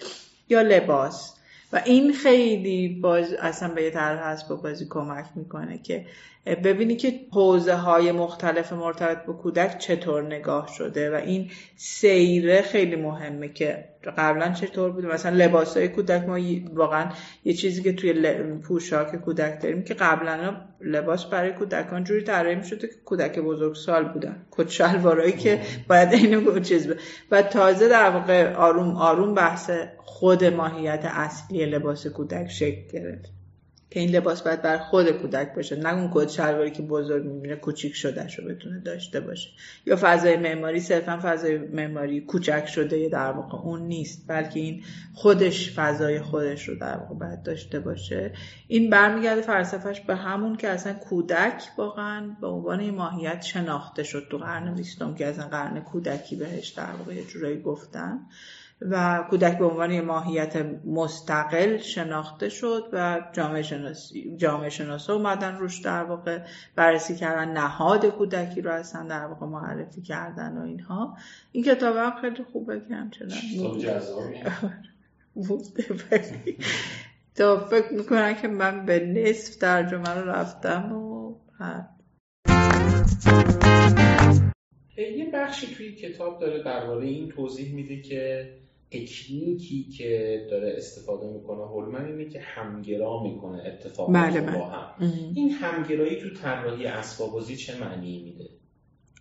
یا لباس؟ و این خیلی باز اصلا به یه طرح با بازی کمک می‌کنه که ببینی که حوزه های مختلف مرتبط به کودک چطور نگاه شده و این سیره خیلی مهمه که قبلا چطور بوده؟ مثلا لباس های کودک ما واقعا یه چیزی که توی پوشاک کودک داریم که قبلا لباس برای کودکان جوری طراحی شده که کودک بزرگسال بودن. کت شلوارایی که باید اینو چیز و تازه در واقع آروم آروم بحث خود ماهیت اصلی لباس کودک شکل گرفت. که این لباس باید بر خود کودک باشه نه اون کد شلواری که بزرگ می‌بینه کوچیک شده شو بتونه داشته باشه. یا فضای معماری صرفا فضای معماری کوچک شده در واقع اون نیست بلکه این خودش فضای خودش رو در واقع باید داشته باشه. این برمیگرده فلسفهش به همون که اصلا کودک واقعا به عنوان ماهیت شناخته شد تو قرن بیستم که اصلا قرن کودکی بهش در واقع یه جورایی گفتن. و کودک به عنوان ماهیت مستقل شناخته شد و جامعه شناسی جامعه شناسا اومدن روش در واقع بررسی کردن نهاد کودکی رو اصلا در واقع معرفی کردن و اینها. این کتاب هم خیلی خوبه که همچنان بوده تا فکر می‌کنم که من به نصف ترجمه رو رفتم و یه بخشی توی کتاب داره درباره این توضیح میده که تکنیکی که داره استفاده می‌کنه هولمن اینه که همگرا می‌کنه اتفاقات بله با بله. هم. این همگرایی تو طراحی اسبابازی چه معنی میده؟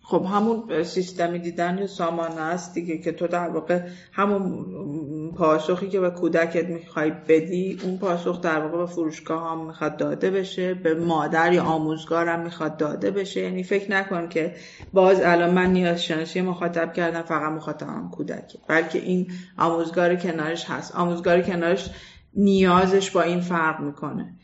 خب همون سیستمی دیدن سامانه است دیگه که تو در واقع همون پاسخی که به کودکت می‌خوای بدی اون پاسخ در واقع به فروشگاه هم می‌خواد داده بشه به مادر یا آموزگارم می‌خواد داده بشه. یعنی فکر نکن که باز الان من نیاز شناسی مخاطب کردم فقط مخاطبم کودکه. بلکه این آموزگار کنارش هست. آموزگار کنارش نیازش با این فرق می‌کنه.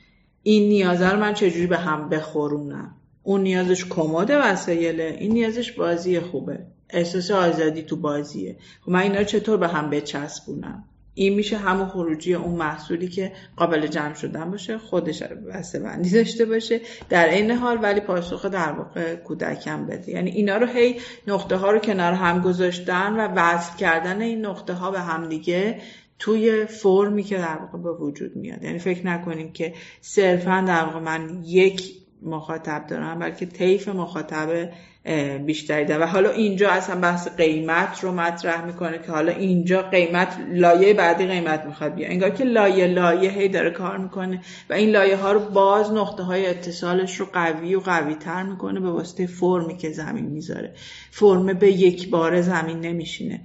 این نیازه رو من چجوری به هم بخورونم؟ اون نیازش کمد وسایله؟ این نیازش بازی خوبه؟ احساس آزادی تو بازیه. خب من اینا چطور به هم بچسبونم؟ این میشه همون خروجی اون محصولی که قابل جمع شدن باشه خودش بسته بندی داشته باشه در این حال ولی پاسخ در واقع کودکم بده. یعنی اینا رو هی نقطه ها رو کنار هم گذاشتن و وصل کردن این نقطه ها به هم دیگه توی فرمی که در واقع به وجود میاد. یعنی فکر نکنیم که صرفا در واقع من یک مخاطب دارم بلکه طیف مخاطب بیشتری دارم. و حالا اینجا اصلا بحث قیمت رو مطرح می‌کنه که حالا اینجا قیمت لایه بعدی قیمت می‌خواد بیا انگار که لایه لایه هی داره کار می‌کنه و این لایه ها رو باز نقطه های اتصالش رو قوی و قوی تر می‌کنه به واسطه فرمی که زمین می‌ذاره. فرم به یک بار زمین نمیشینه.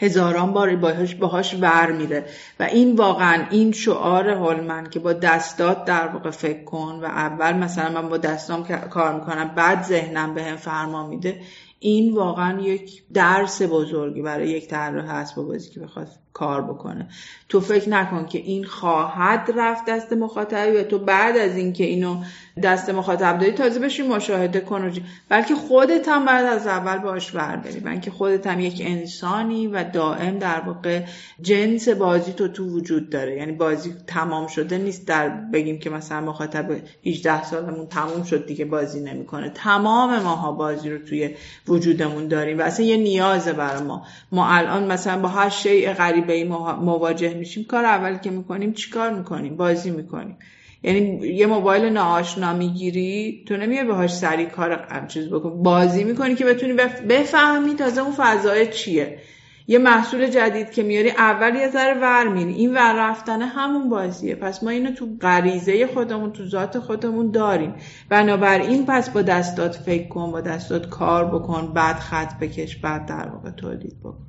هزاران بار باهاش باهاش ور میره. و این واقعا این شعار هولمن که با دستات در واقع فکر کن و اول مثلا من با دستام کار می‌کنم بعد ذهنم به هم فرما میده این واقعا یک درس بزرگی برای یک طراح اسباب بازی که بخواد کار بکنه. تو فکر نکن که این خواهد رفت دست مخاطبی و تو بعد از اینکه اینو دست مخاطب داری تازه بشی مشاهده کن بلکه خودت هم بعد از اول باش برداری. بلکه خودت هم یک انسانی و دائم در واقع جنس بازی تو تو وجود داره. یعنی بازی تمام شده نیست در بگیم که مثلا مخاطب 18 سالمون تموم شد دیگه بازی نمی‌کنه. تمام ماها بازی رو توی وجودمون داریم و اصلا یه نیازه برای ما. ما الان مثلا با هر شیء غریبه مواجه میشیم کار اول که می‌کنیم چیکار می‌کنیم؟ بازی می‌کنیم. یعنی یه موبایل ناآشنا می‌گیری تو نمیای باهاش سری کار چیز بکن. بازی می‌کنی که بتونی بفهمی تازه اون فضای چیه. یه محصول جدید که میاری اول یه ذره ور میری. این ور رفتنه همون بازیه. پس ما اینو تو غریزه خودمون تو ذات خودمون داریم. بنابراین پس با دستات فکر کن با دستات کار بکن بعد خط بکش بعد در واقع تولید بکن.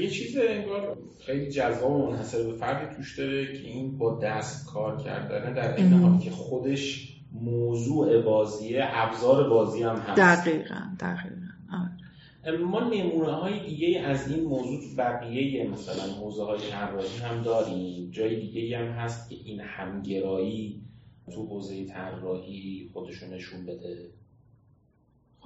یه چیز انگار خیلی جذاب و منحصر به فردی توش داره که این با دست کار کردن در این حالی که خودش موضوع بازیه ابزار بازی هم هست. دقیقا دقیقا. آره. ما نمونه های دیگه از این موضوع تو بقیه مثلا حوزه های طراحی هم داریم. جای دیگه هم هست که این همگرایی تو حوزه طراحی خودشون نشون بده.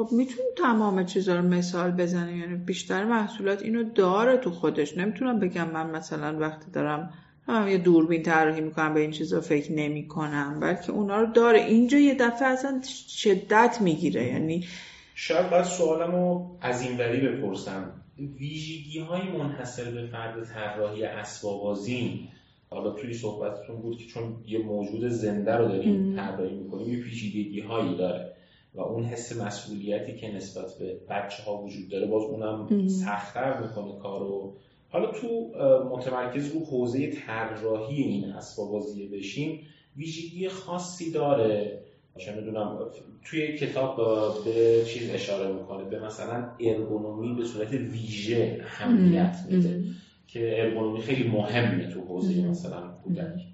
خب می‌تونی تمام چیزا رو مثال بزنی؟ یعنی بیشتر محصولات اینو داره تو خودش. نمی‌تونم بگم من مثلا وقتی دارم هم یه دوربین طراحی می‌کنم به این چیزا فکر نمی کنم بلکه اونا رو داره. اینجا یه دفعه اصلا شدت می‌گیره. یعنی شاید باید سوالمو از این وری بپرسم. ویژگی های منحصر به فرد طراحی اسبابازی حالا توی صحبتتون بود که چون یه موجود زنده رو داریم طراحی می‌کنیم یه پیچیدگی هایی داره. و اون حس مسئولیتی که نسبت به بچه ها وجود داره باز اونم سختتر می‌کنه کارو. حالا تو متمرکز رو حوزه طراحی این اسباب بازی بشیم ویژگی خاصی داره. چه می‌دونم توی کتاب به چیز اشاره می‌کنه به مثلا ارگونومی به صورت ویژه اهمیت میده که ارگونومی خیلی مهمه تو حوزه مثلا کودک.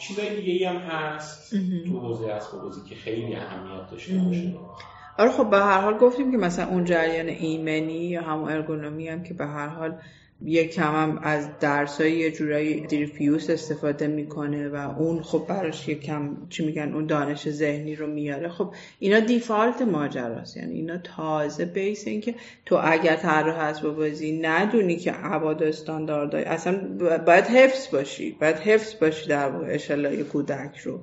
چیزای دیگه هم هست تو حوزه اسباب که خیلی اهمیت داشته باشه. آره خب به هر حال گفتیم که مثلا اون جریان ایمنی یا همون ارگونومی هم که به هر حال یک کم هم از درس های یه جورایی دیرفیوس استفاده می‌کنه و اون خب براش یک کم چی میگن اون دانش ذهنی رو میاره. خب اینا دیفالت ماجراست. یعنی اینا تازه بیس این که تو اگر طراح هست بازی ندونی که عباد استانداردهای اصلا باید حفظ باشی باید حفظ باشی در واقع اشلای کودک رو.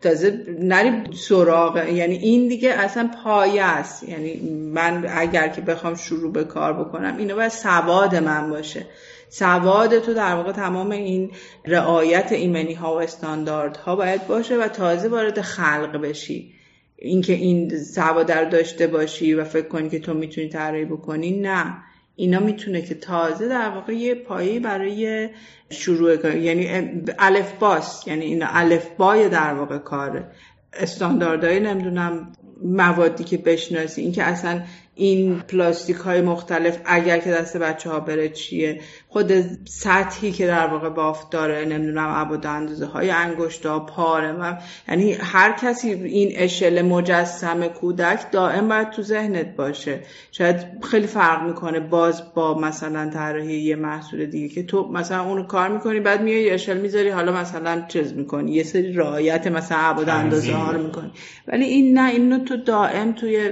تازه نری سراغ. یعنی این دیگه اصلا پایه است. یعنی من اگر که بخوام شروع به کار بکنم اینو باید سواد من باشه. سواد تو در واقع تمام این رعایت ایمنی ها و استاندارد ها باید باشه و تازه وارد خلق بشی. اینکه این سواد رو داشته باشی و فکر کنی که تو می‌تونی طراحی بکنی نه. اینا می‌تونه که تازه در واقع یه پایی برای شروع کار یعنی الف باس یعنی اینا الف بای در واقع کاره استانداردهای نمی‌دونم موادی که بشناسی اینکه اصلا این پلاستیک های مختلف اگر که دست بچه ها بره چیه؟ خود سطحی که در واقع بافت داره نمی‌دونم عباد اندازه های انگشتا پاره و یعنی هر کسی این اشل مجسم کودک دائم باید تو ذهنت باشه. شاید خیلی فرق می‌کنه باز با مثلا طراحی یه محصول دیگه که تو مثلا اونو کار می‌کنی بعد میای اشل می‌ذاری حالا مثلا چیز می‌کنی یه سری رعایت مثلا عباد اندازه ها رو می‌کنی. ولی این نه اینو تو دائم توی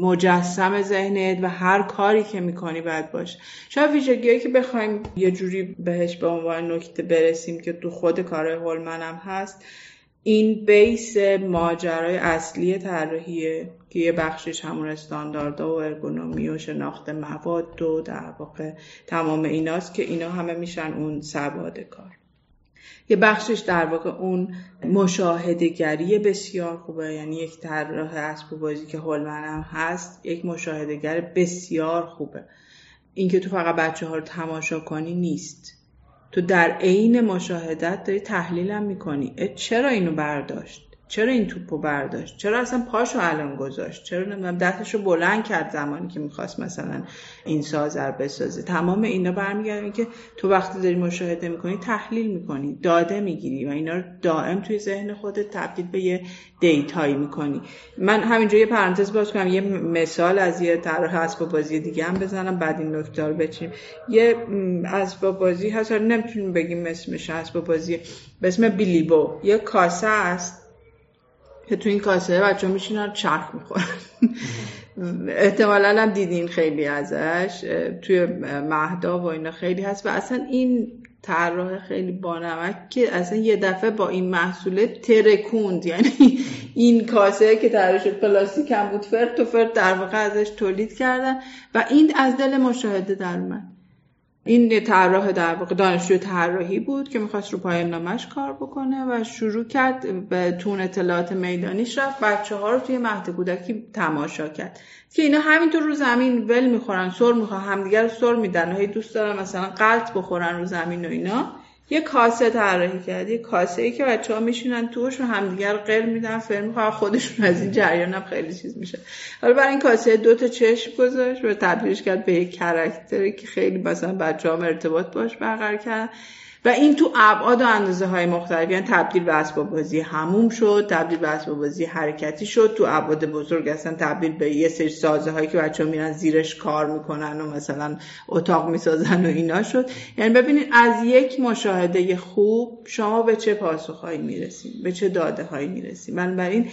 مجسم ذهنت و هر کاری که می‌کنی باید باشه. شاید ویژگیهایی که بخوایم یه جوری بهش به عنوان نکته برسیم که تو خود کار هم هست این بیس ماجرای اصلی طراحیه که یه بخشش همون استانداردها و ارگونومی و شناخت مواد و در واقع تمام ایناست که اینا همه میشن اون سواد کار. یه بخشش در واقع اون مشاهدگری بسیار خوبه یعنی یک طراح اسب بازی که هولمن هم هست یک مشاهدگر بسیار خوبه. اینکه تو فقط بچه ها رو تماشا کنی نیست. تو در عین مشاهدت داری تحلیلم می‌کنی. چرا اینو برداشت؟ چرا این توپو برداشت؟ چرا اصلا پاشو الان گذاشت؟ چرا نمی‌دونم دستشو بلند کرد زمانی که می‌خواست مثلا این سازر بسازه. تمام اینا برمیگرده که تو وقتی داری مشاهده می‌کنی تحلیل می‌کنی داده می‌گیری و اینا رو دائم توی ذهن خودت تبدیل به یه دیتایی می‌کنی. من همینجا یه پرانتز باز کنم یه مثال از یه طرح اسباب بازی دیگه هم بزنم بعد این نکته رو بچیم یه اسباب بازی هست نمی‌تونیم بگیم اسمش اسباب بازی به اسم بیلیبو. یه کاسه است. که تو این کاسه بچه میشینن چرخ می‌خورن. احتمالا هم دیدین خیلی ازش. توی مهدا و اینا خیلی هست و اصلا این طراح خیلی بانمک که اصلا یه دفعه با این محصوله ترکوند یعنی این کاسه که طراح شد پلاستیک هم بود فرد و فرد در واقع ازش تولید کردن و این از دل مشاهده در من این طراح در واقع دانشجو طراحی بود که می‌خواست رو پایان نامش کار بکنه و شروع کرد به تون اطلاعات میدانیش رفت. بچه ها رو توی مهد کودکی تماشا کرد. که اینا همینطور رو زمین ول می‌خورن سر می‌خورن همدیگر رو سر میدن و هی دوست دارن مثلا قلط بخورن رو زمین و اینا. یه کاسه طراحی کرد. یه کاسه ای که بچه ها میشینن توش و همدیگر قل میدن فرم می‌خواه خودشون از این جریان هم خیلی چیز میشه. حالا برای این کاسه دو تا چشم گذاشت و تبدیلش کرد به یک کرکتری که خیلی مثلا بچه هم ارتباط باش برقرار کرد و این تو ابعاد و اندازه های مختلف یعنی تبدیل به اسباب بازی هموم شد تبدیل به اسباب بازی حرکتی شد. تو ابعاد بزرگ اصلا تبدیل به یه سری سازه هایی که بچه ها میرن زیرش کار می‌کنن و مثلا اتاق می‌سازن و اینا شد. یعنی ببینید از یک مشاهده خوب شما به چه پاسخهایی می‌رسید به چه داده هایی می‌رسید؟ بنابراین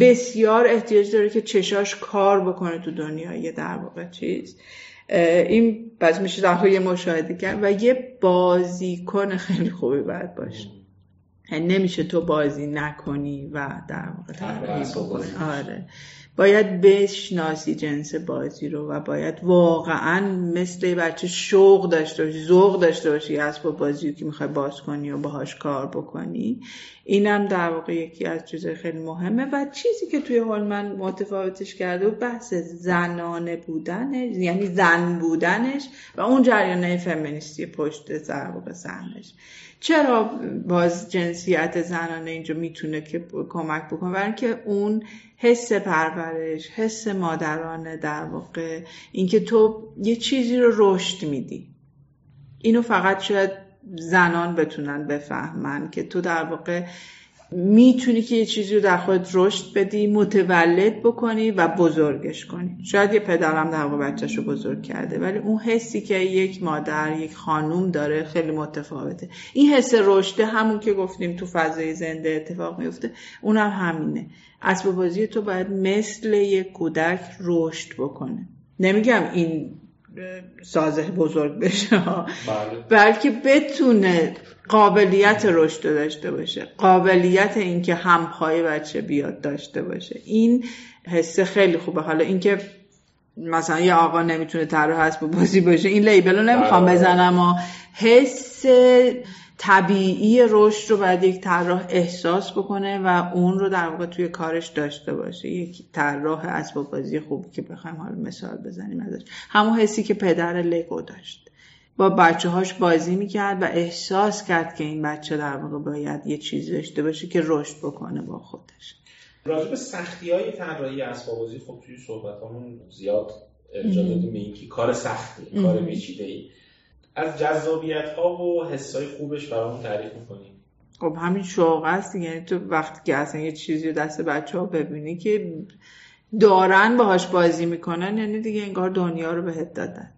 بسیار احتیاج داره که چشاش کار بکنه تو دنیای در واقع چیز. این پس میشه در یه مشاهده کرد و یه بازیکن خیلی خوبی باید باشه. یعنی نمیشه تو بازی نکنی و در واقع طراحی بکنی. آره. باید بشناسی جنس بازی رو و باید واقعا مثل بچه شوق داشته باشی ذوق داشته باشی اسباب بازی که می‌خوای باز کنی و باهاش کار بکنی. اینم در واقع یکی از چیزهای خیلی مهمه و چیزی که توی من متفاوتش کرده و بحث زنانه بودنش یعنی زن بودنش و اون جریانه فمینیستی پشت در واقع زنش چرا باز جنسیت زنانه اینجا می‌تونه که کمک بکنه؟ برای اینکه اون حس پرورش حس مادرانه در واقع اینکه تو یه چیزی رو رشد میدی. اینو فقط شاید زنان بتونن بفهمن که تو در واقع می‌تونی که یه چیزی رو در خودت رشد بدی متولد بکنی و بزرگش کنی. شاید یه پدرم در واقع بچهش رو بزرگ کرده ولی اون حسی که یک مادر یک خانوم داره خیلی متفاوته. این حس رشده همون که گفتیم تو فضای زنده اتفاق میفته اونم هم همینه. اسباب بازی تو باید مثل یک کودک رشد بکنه. نمیگم این سازه بزرگ بشه. بله. بلکه بتونه قابلیت رشد داشته باشه. قابلیت اینکه هم پای بچه بیاد داشته باشه. این حسه خیلی خوبه. حالا اینکه مثلا یه آقا نمی‌تونه طراح اسب بازی باشه این لیبل رو نمی‌خوام بله. بزنم و حس طبیعی رشد رو باید یک طراح احساس بکنه و اون رو در واقع توی کارش داشته باشه. یک طراح اسباب بازی خوبی که بخوایم حالا مثال بزنیم ازش. همون حسی که پدر لگو داشت. با بچه هاش بازی می‌کرد و احساس کرد که این بچه در واقع باید یه چیزی داشته باشه که رشد بکنه با خودش. راجع به سختی های طراحی اسباب بازی خب توی صحبتامون زیاد ارجاع دادیم به اینکه کار سخته کار پیچیده ای از جذابیت ها و حسای خوبش برامون تعریف می‌کنیم. خب همین شوق است یعنی تو وقتی که اصلا یه چیزی رو دست بچه ها ببینی که دارن باهاش بازی می‌کنن یعنی دیگه انگار دنیا رو بهت دادن.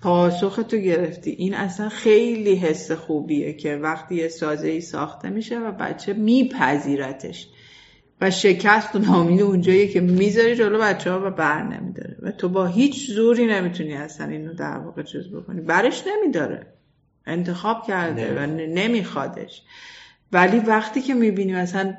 پاسخ تو گرفتی. این اصلا خیلی حس خوبیه که وقتی یه سازه ای ساخته میشه و بچه میپذیرتش. و شکست و نامید اونجایی که می‌ذاری جلو بچه ها و بر نمیداره. و تو با هیچ زوری نمی‌تونی اصلا اینو در واقع چیز بکنی. برش نمیداره. انتخاب کرده و نمیخوادش. ولی وقتی که می‌بینی مثلا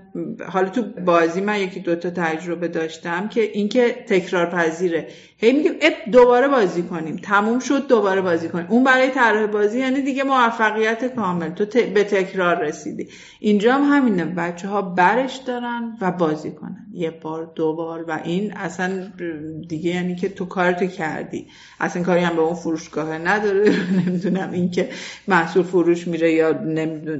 حالا تو بازی من یکی دوتا تجربه داشتم که اینکه تکرار پذیره هی میگیم اب دوباره بازی کنیم. تموم شد دوباره بازی کنیم. اون برای طرح بازی یعنی دیگه موفقیت کامل. تو به تکرار رسیدی. اینجا هم همینه. بچه ها برش دارن و بازی کنن. یه بار دو بار و این اصلا دیگه یعنی که تو کارتو کردی. اصلا کاری هم به اون فروشگاه نداره. نمی‌دونم اینکه محصول فروش میره یا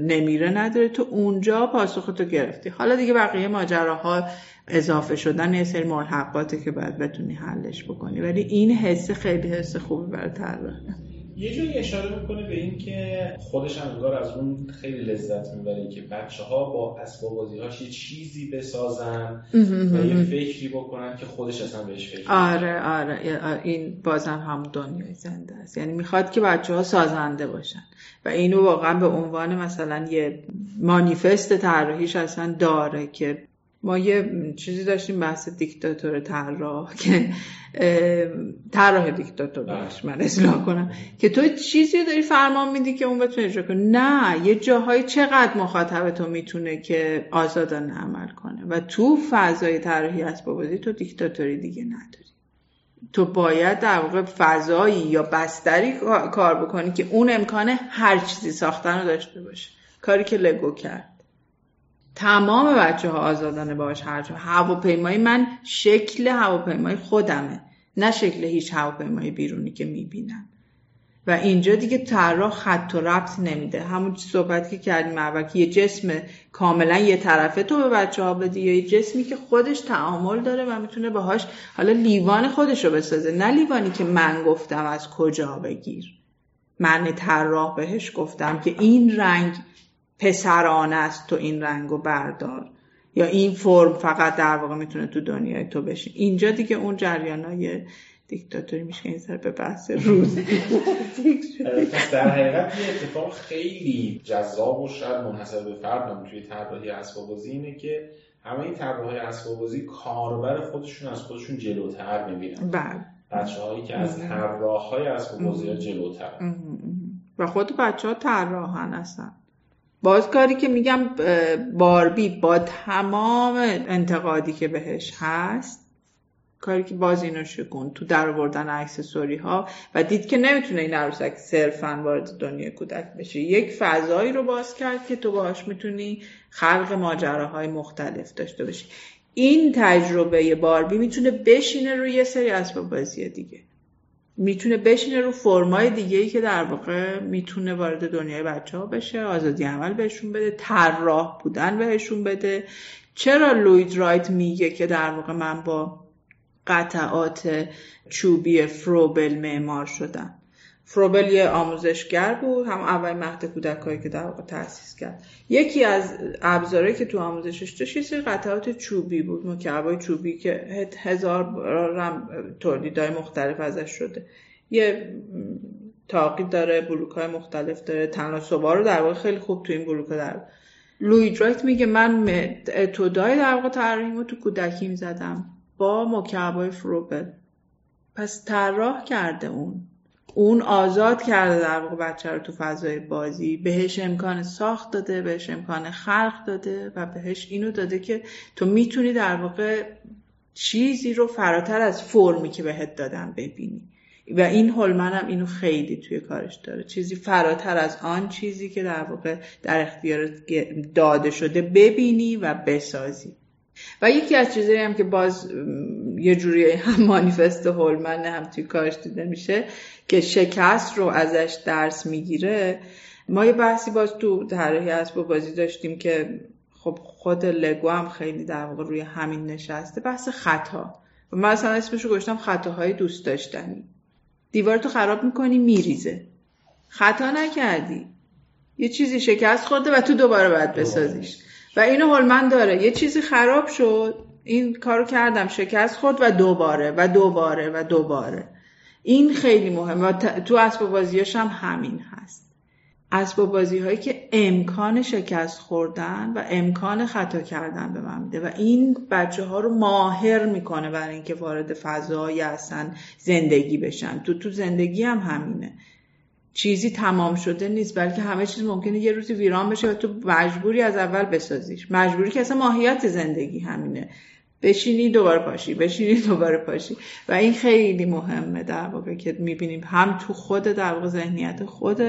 نمیره نداره. تو اونجا پاسخ تو گرفتی. حالا دیگه بقیه ماجراها اضافه شدن یه سری ملحقاته که باید بتونی حلش بکنی. ولی این حس خیلی حس خوبی برای طراح یه جایی اشاره می‌کنه به این که خودش هم انگار از اون خیلی لذت می‌بره که بچه ها با اسباب بازی هاش یه چیزی بسازن و یه فکری بکنن که خودش اصلا بهش فکر آره آره. این بازم هم دنیای زنده است. یعنی می‌خواد که بچه ها سازنده باشن. و اینو واقعا به عنوان مثلا یه مانیفست طراحیش اصلا داره که ما یه چیزی داشتیم بحث دیکتاتور طراح که طراح دیکتاتور باش من اصلاح کنم. که تو چیزی داری فرمان میدی که اون بتونه اجرا کنه؟ نه یه جاهایی چقدر مخاطب تو می‌تونه که آزادانه عمل کنه؟ و تو فضای طراحی اسباب بازی تو دیکتاتوری دیگه نداری. تو باید در واقع فضایی یا بستری کار بکنی که اون امکان هر چیزی ساختن رو داشته باشه. کاری که لگو کرد. تمام بچه ها آزادانه باش هر هواپیمای من شکل هواپیمای خودمه. نه شکل هیچ هواپیمای بیرونی که می‌بینم و اینجا دیگه طراح خط و ربط نمیده. همون صحبت که کردیم اول که یه جسم کاملا یه طرفه تو به بچه ها بدی یا یه جسمی که خودش تعامل داره و می‌تونه باهاش حالا لیوان خودش رو بسازه. نه لیوانی که من گفتم از کجا بگیر. من طراح بهش گفتم که این رنگ پسرانه است تو این رنگ و بردار. یا این فرم فقط در واقع می‌تونه تو دنیای تو بشه. اینجا دیگه اون های دیکتاتوری میشه این سر به بحث روز. در حقیقت یه اتفاق خیلی جذاب و شاید منحصر به فرد توی طراحی اسباب بازی اینه که همه این طراحهای اسباب بازی کاربر خودشون از خودشون جلوتر می‌بینن بله. بچه هایی که از طراح های اسباب بازی ها جلوتر و خود بچه ها طراحان هستن. باز کاری که میگم باربی با تمام انتقادی که بهش هست کاری که باز اینو شکن تو در آوردن اکسسوری ها و دید که نمی‌تونه این عروسک صرفا وارد دنیای کودک بشه. یک فضایی رو باز کرد که تو باهاش می‌تونی خلق ماجراهای مختلف داشته باشی. این تجربه باربی می‌تونه بشینه روی یه سری اسباب بازی دیگه. می‌تونه بشینه رو فرمای دیگه ای که در واقع می‌تونه وارد دنیای بچه ها بشه آزادی عمل بهشون بده طراح بودن بهشون بده. چرا لوید رایت میگه که در واقع من با قطعات چوبی فروبل معمار شدم؟ فروبل یه آموزشگر بود هم اول مهد کودکایی که در واقع تاسیس کرد. یکی از ابزارهایی که تو آموزشش داشت یه قطعات چوبی بود مکعبای چوبی که هزار رم تولیدهای مختلف ازش شده. یه تاقی داره بلوک های مختلف داره. تناسبا رو در واقع خیلی خوب تو این بلوک در لوید رایت میگه من اتودای در واقع طراحیمو تو کودکی می‌زدم با مکعبای فروبل. پس طراح کرده اون. اون آزاد کرده در واقع بچه رو تو فضای بازی. بهش امکان ساخت داده بهش امکان خلق داده و بهش اینو داده که تو می‌تونی در واقع چیزی رو فراتر از فرمی که بهت دادم ببینی. و این هولمن هم اینو خیلی توی کارش داره. چیزی فراتر از آن چیزی که در واقع در اختیار داده شده ببینی و بسازی. و یکی از چیزایی هم که باز یه جوری هم مانیفست هولمن هم توی کارش دیده میشه که شکست رو ازش درس می‌گیره. ما یه بحثی باز تو طراحی اسباب بازی داشتیم که خب خود لگو هم خیلی در واقع روی همین نشسته. بحث خطا. و من اصلا اسمشو گشتم خطاهای دوست داشتنی. دیوار تو خراب می‌کنی میریزه. خطا نکردی. یه چیزی شکست خورده و تو دوباره باید بسازیش. و اینو هلمن داره. یه چیزی خراب شد. این کارو کردم. شکست خورد و دوباره و دوباره و دوباره. این خیلی مهمه. و تو اسباب بازیاش هم همین هست. اسباب بازی هایی که امکان شکست خوردن و امکان خطا کردن به من میده. و این بچه ها رو ماهر می‌کنه برای اینکه وارد فضای اصلا زندگی بشن. تو تو زندگی هم همینه. چیزی تمام شده نیست بلکه همه چیز ممکنه یه روزی ویران بشه و تو مجبوری از اول بسازیش. مجبوری که اصلا ماهیت زندگی همینه. بشینی دوباره پاشی بشینی دوباره پاشی. و این خیلی مهمه در واقع که می‌بینیم هم تو خود در واقع ذهنیت خود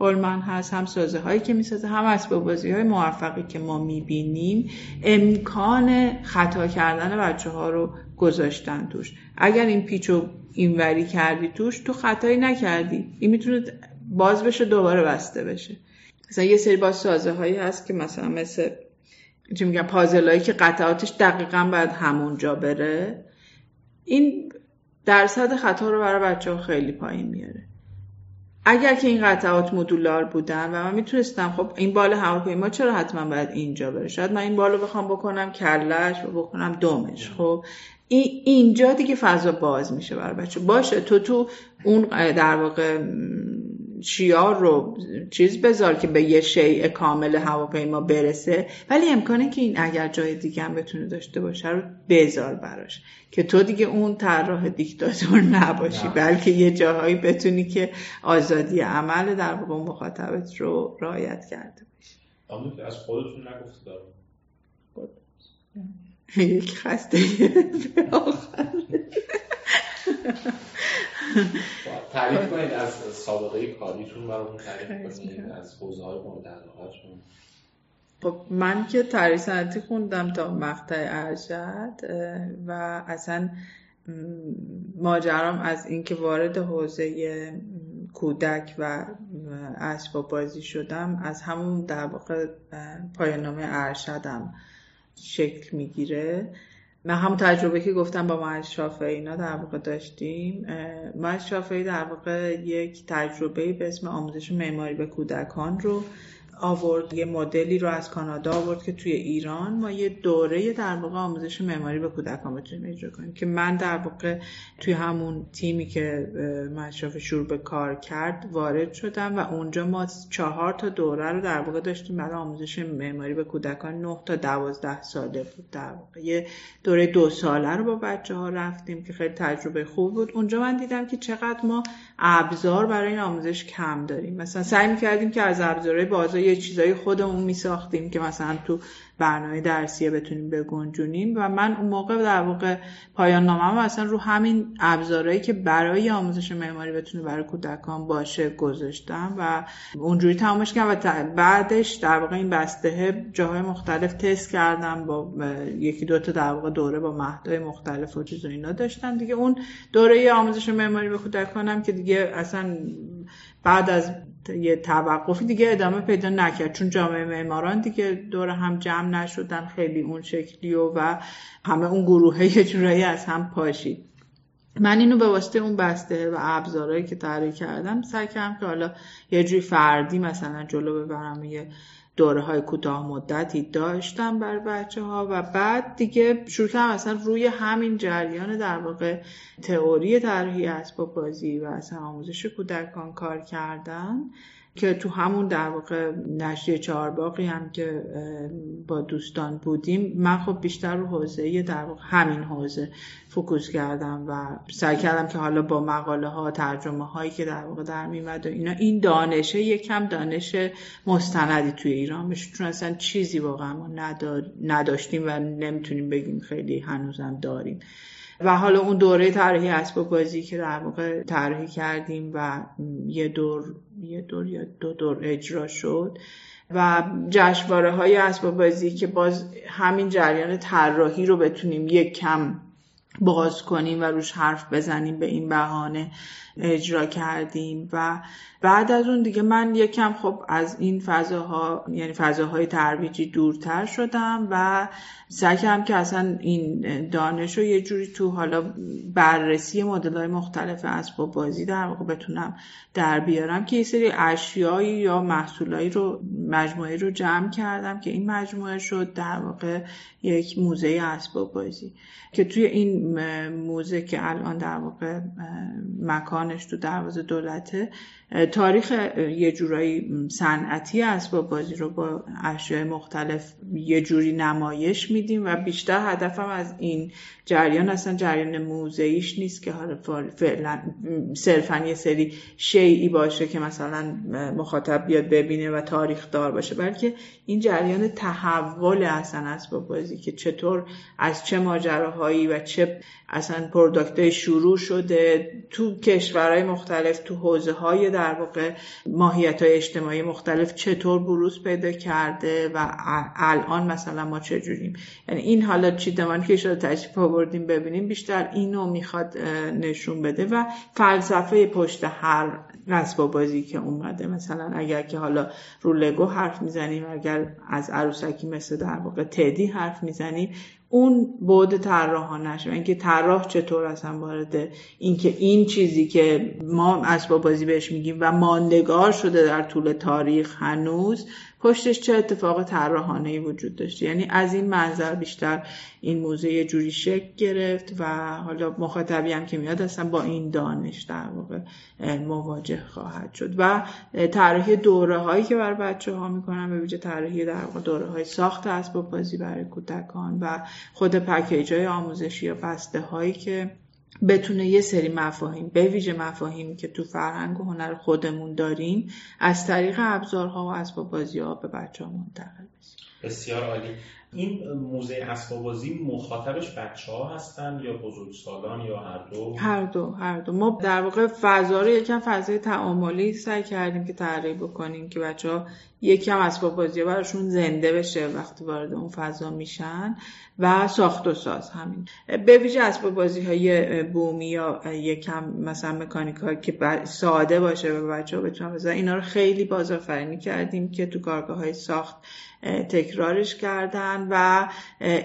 هولمن هست هم سازه هایی که می‌سازه هم اسباب بازی های موفقی که ما می‌بینیم. امکان خطا کردن بچه ها رو گذاشتن توش. اگر این پیچو اینوری کردی توش تو خطایی نکردی. این می‌تونه باز بشه دوباره بسته بشه. مثلا یه سری باز سازه هایی هست که مثلا مثل چی میگم پازلایی که قطعاتش دقیقا باید همونجا بره. این درصد خطا رو برای بچه ها خیلی پایین میاره. اگر که این قطعات مدولار بودن و من می‌تونستم خب این بال هواپیما چرا حتما باید اینجا بره؟ شاید من این بالو بخوام بکنم کلش و بکنم دومش. خب اینجا دیگه فضا باز میشه برای بچه باشه تو تو اون در واقع شیار رو چیز بذار که به یه شیء کامل هواپیما برسه. ولی امکانه که این اگر جای دیگه هم بتونه داشته باشه رو بذار براش. که تو دیگه اون طراح دیکتاتور نباشی بلکه یه جاهایی بتونی که آزادی عمل در واقع مخاطبت رو رعایت کرده باشی. از خودتون دارم. یک خسته. تعریف کنید از سابقه کاریتون برامون تعریف کنید از حوزه های مورد علاقتون خب من که تاریخ سنتی خوندم تا مقطع ارشد و اصلا ماجرام از اینکه وارد حوزه کودک و اسباب بازی شدم از همون در واقع پایانامه ارشدم شکل می‌گیره. من همون تجربه که گفتم با ما شافعی اینا در واقع داشتیم ما شافعی در واقع یک تجربه به اسم آموزش معماری به کودکان رو آورد. یه مدلی رو از کانادا آورد که توی ایران ما یه دوره در واقع آموزش معماری به کودکان بتونیم اجرا کنیم که من در واقع توی همون تیمی که مشرف شروع به کار کرد وارد شدم و اونجا ما چهار تا دوره رو در واقع داشتیم برای آموزش معماری به کودکان. 9 تا دوازده ساله بود در واقع. یه دوره دو ساله رو با بچه ها رفتیم که خیلی تجربه خوب بود. اونجا من دیدم که چقدر ما ابزار برای این آموزش کم داریم. مثلا سعی می‌کردیم که از ابزارهای بازار یه چیزایی خودمون میساختیم که مثلا تو برنامه درسیه بتونیم بگنجونیم و من اون موقع در واقع پایان نامم اصلا رو همین ابزارهایی که برای آموزش معماری بتونه برای کودکان باشه گذاشتم و اونجوری تمامش کردم و بعدش در واقع این بسته جاهای مختلف تست کردم با یکی دوتا در واقع دوره با مهدای مختلف و چیز اینا داشتم. دیگه اون دوره آموزش معماری به کودکانم که دیگه اصلا بعد از یه توقفی دیگه ادامه پیدا نکرد. چون جامعه معماران دیگه دور هم جمع نشدن خیلی اون شکلی و, و همه اون گروه یه جورایی از هم پاشید. من اینو به واسطه اون بسته و ابزارهایی که طراحی کردم سعی کردم که حالا یه جوری فردی مثلا جلو ببرم یه دوره های کوتاه مدتی داشتم بر بچه ها و بعد دیگه شروع کردم اصلا روی همین جریان در واقع تئوری طراحی اسباب بازی و اصلا آموزش کودکان کار کردن. که تو همون در واقع نشریه چهارباقی هم که با دوستان بودیم من خب بیشتر رو حوزه در واقع همین حوزه فکوس کردم و سعی کردم که حالا با مقاله ها ترجمه هایی که در واقع در میمد و اینا. این دانشه یکم دانش مستندی توی ایران بشه چون اصلا چیزی واقعا ما نداشتیم و نمی‌تونیم بگیم خیلی هنوزم داریم. و حالا اون دوره طراحی اسباب بازی که در واقع طراحی کردیم و یه دور یه دور یا دو دور اجرا شد و جشنواره های اسباب بازی که باز همین جریان طراحی رو بتونیم یک کم باز کنیم و روش حرف بزنیم به این بهانه اجرا کردیم و بعد از اون دیگه من یکم خب از این فضاها یعنی فضاهای ترویجی دورتر شدم و سعی کردم که اصلا این دانش رو یه جوری تو حالا بررسی مدل های مختلف اسباب بازی در واقع بتونم در بیارم که یه سری اشیایی یا محصولایی رو مجموعه رو جمع کردم که این مجموعه شد در واقع یک موزه اسباب بازی. که توی این موزه که الان در واقع مکانش تو دروازه دولته. تاریخ یه جورایی صنعتی اسباب بازی رو با اشیاء مختلف یه جوری نمایش میدیم و بیشتر هدفم از این جریان اصلا جریان موزهیش نیست که حالا فعلا صرفا یه سری شیعی باشه که مثلا مخاطب بیاد ببینه و تاریخ دار باشه بلکه این جریان تحول اصلا اسباب بازی که چطور از چه ماجراهایی و چه اصلا پروداکت شروع شده تو کشورهای مختلف تو حوزه های واقع ماهیت های اجتماعی مختلف چطور بروز پیدا کرده و الان مثلا ما چجوریم یعنی این حالا چیدمان که شده تشریف آوردیم ببینیم بیشتر اینو می‌خواد نشون بده و فلسفه پشت هر اسباب بازی که اومده. مثلا اگر که حالا رو لگو حرف می‌زنیم اگر از عروسکی مثل در واقع تدی حرف می‌زنیم اون بعد طراحانش و اینکه طراح چطور اصلا وارد اینکه این چیزی که ما اسباب بازی بهش میگیم و ماندگار شده در طول تاریخ هنوز پشتش چه اتفاق طراحانه وجود داشته یعنی از این منظر بیشتر این موزه یه جوری شکل گرفت و حالا مخاطبی هم که میاد اصلا با این دانش در واقع مواجه خواهد شد. و طراحی دوره هایی که برای بچه ها می‌کنن به ویژه طراحی در واقع دوره های ساخت اسباب بازی برای کودکان و خود پکیج های آموزشی یا بسته هایی که بتونه یه سری مفاهیم به ویژه مفاهیمی که تو فرهنگ و هنر خودمون داریم از طریق ابزارها و اسباب بازی ها به بچه ها منتقل بشه. بسیار عالی. این موزه اسباب بازی مخاطبش بچه ها هستن یا بزرگسالان یا هر دو؟ هر دو هر دو. ما در واقع فضا رو یکم فضای تعاملی سعی کردیم که تعریف بکنیم که بچه ها یکم اسباب بازی براشون زنده بشه وقتی وارد اون فضا میشن و ساخت و ساز همین. به ویژه اسباب بازی های بومی یا یکم مثلا مکانیک که ساده باشه و بچه ها بتونن بزن اینا رو خیلی بازآفرینی کردیم که تو کارگاه های ساخت تکرارش کردن و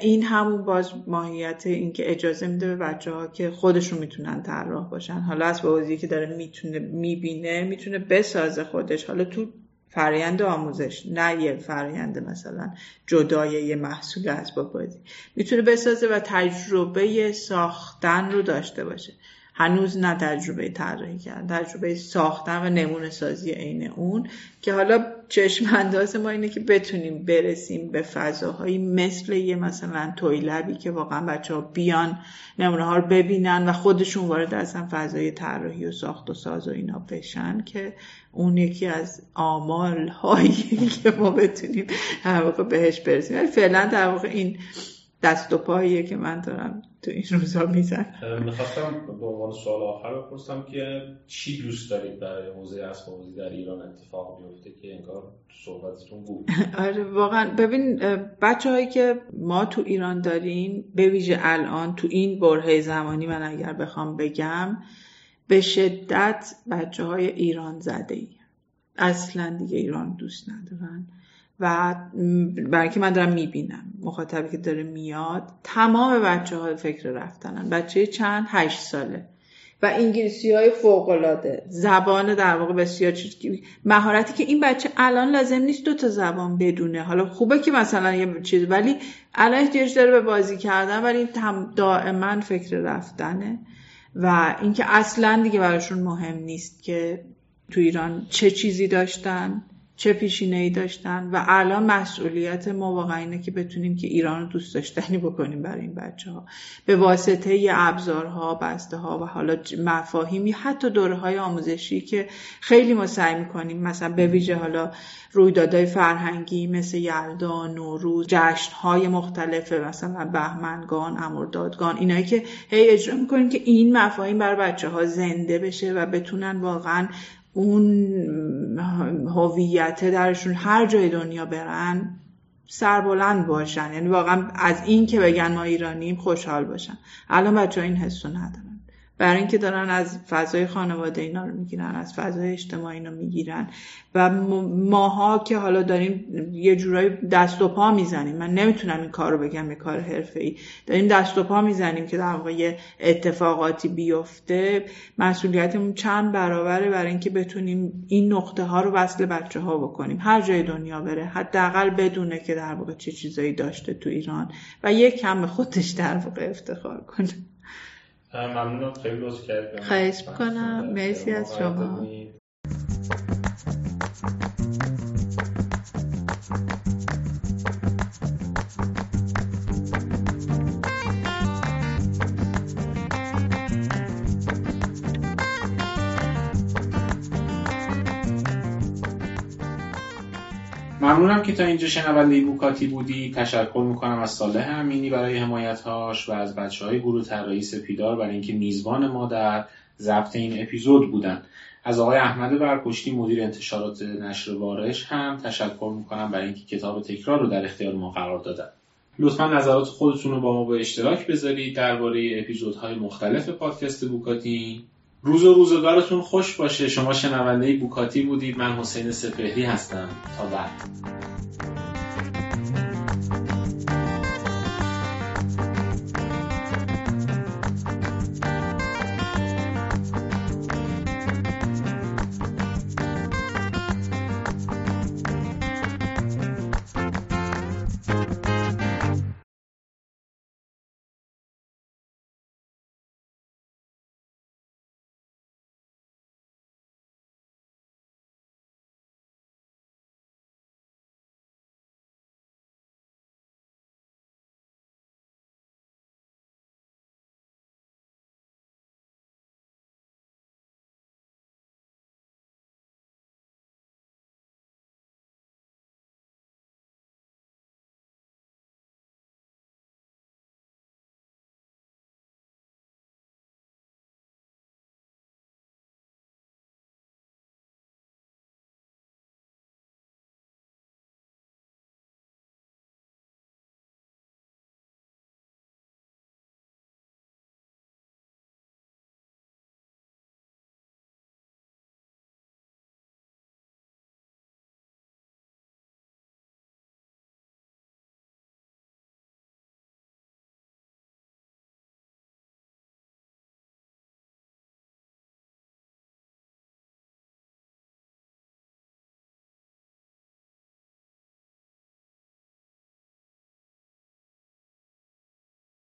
این همون باز ماهیت اینکه اجازه میده به بچه ها که خودشون می‌تونن طراح باشن. حالا اسباب بازی که داره می‌تونه می‌بینه می‌تونه بسازه خودش. حالا تو فرایند آموزش نه یه فرایند مثلا جدای یه محصول اسباب بازی. می‌تونه بسازه و تجربه ساختن رو داشته باشه. هنوز نه تجربه طراحی کردن تجربه ساختن و نمونه سازی عین اون که حالا چشم انداز ما اینه که بتونیم برسیم به فضاهایی مثل یه مثلا تویلبی که واقعا بچه ها بیان نمونه ها رو ببینن و خودشون وارد اصلا فضای طراحی و ساخت و ساز و اینا بشن که اون یکی از آمال هایی که ما بتونیم در واقع بهش برسیم. ولی فعلا در واقع این دست و پاییه که من دارم تو این روزا میزن می‌خواستم به عنوان سوال آخر بپرسم که چی دوست دارید برای حوزه اسباب در ایران اتفاق بیفته که انگار صحبتتون بود؟ آره واقعا. ببین بچه هایی که ما تو ایران داریم به ویژه الان تو این برهه زمانی من اگر بخوام بگم به شدت بچه های ایران زده ای اصلا دیگه ایران دوست ندارن. و برای که من دارم می‌بینم مخاطبی که داره میاد تمام بچه ها فکر رفتنن. بچه چند؟ هشت ساله. و انگلیسی های فوق العاده زبان در واقع بسیار چیز. مهارتی که این بچه الان لازم نیست دو تا زبان بدونه. حالا خوبه که مثلا یه چیز ولی الان احتیاج داره به بازی کردن ولی دائما فکر رفتنه. و اینکه اصلا دیگه براشون مهم نیست که تو ایران چه چیزی داشتن. چه پیشینه ای داشتن و الان مسئولیت ما واقعا اینه که بتونیم که ایران رو دوست داشتنی بکنیم برای این بچه ها به واسطه ابزارها بسته ها و حالا مفاهیمی حتی دوره های آموزشی که خیلی ما سعی می‌کنیم مثلا به ویژه حالا رویدادهای فرهنگی مثل یلدا نوروز جشن های مختلف مثلا بهمنگان امردادگان اینایی که هی اجرا می‌کنیم که این مفاهیم برای بچه ها زنده بشه و بتونن واقعا اون هویت درشون هر جای دنیا برن سربلند باشن. یعنی واقعا از این که بگن ما ایرانیم خوشحال باشن. الان بچه این حسو ندارن. برای اینکه دارن از فضای خانواده اینا رو می‌گیرن از فضای اجتماعی رو می‌گیرن. و ماها که حالا داریم یه جورایی دست و پا می‌زنیم. من نمی‌تونم این کار رو بگم یه کار حرفه ای داریم دست و پا می‌زنیم که در واقع اتفاقاتی بیفته. مسئولیتمون چند برابره برای اینکه بتونیم این نقطه ها رو وصل بچه ها بکنیم. هر جای دنیا بره حداقل بدونه که در واقع چه چیزایی داشته تو ایران و یک کم خودش در واقع افتخار کنه. ممنونم. خیلی لطف کردید. خواهش می‌کنم. مرسی از شما. ممنونم که تا اینجا شنونده بوکاتی بودی. تشکر می‌کنم از صالح امینی برای حمایتهاش و از بچه های گروه طراحی سپیدار برای اینکه میزبان ما در ضبط این اپیزود بودن. از آقای احمد برپشتی مدیر انتشارات نشر وارش هم تشکر می‌کنم برای اینکه کتاب تکرار رو در اختیار ما قرار دادن. لطفا نظرات خودتون رو با ما به اشتراک بذارید. درباره اپیزودهای مختلف پادکست بوکاتی روز و روزگارتون خوش باشه. شما شنونده بوکاتی بودید. من حسین سپهری هستم. تا بعد.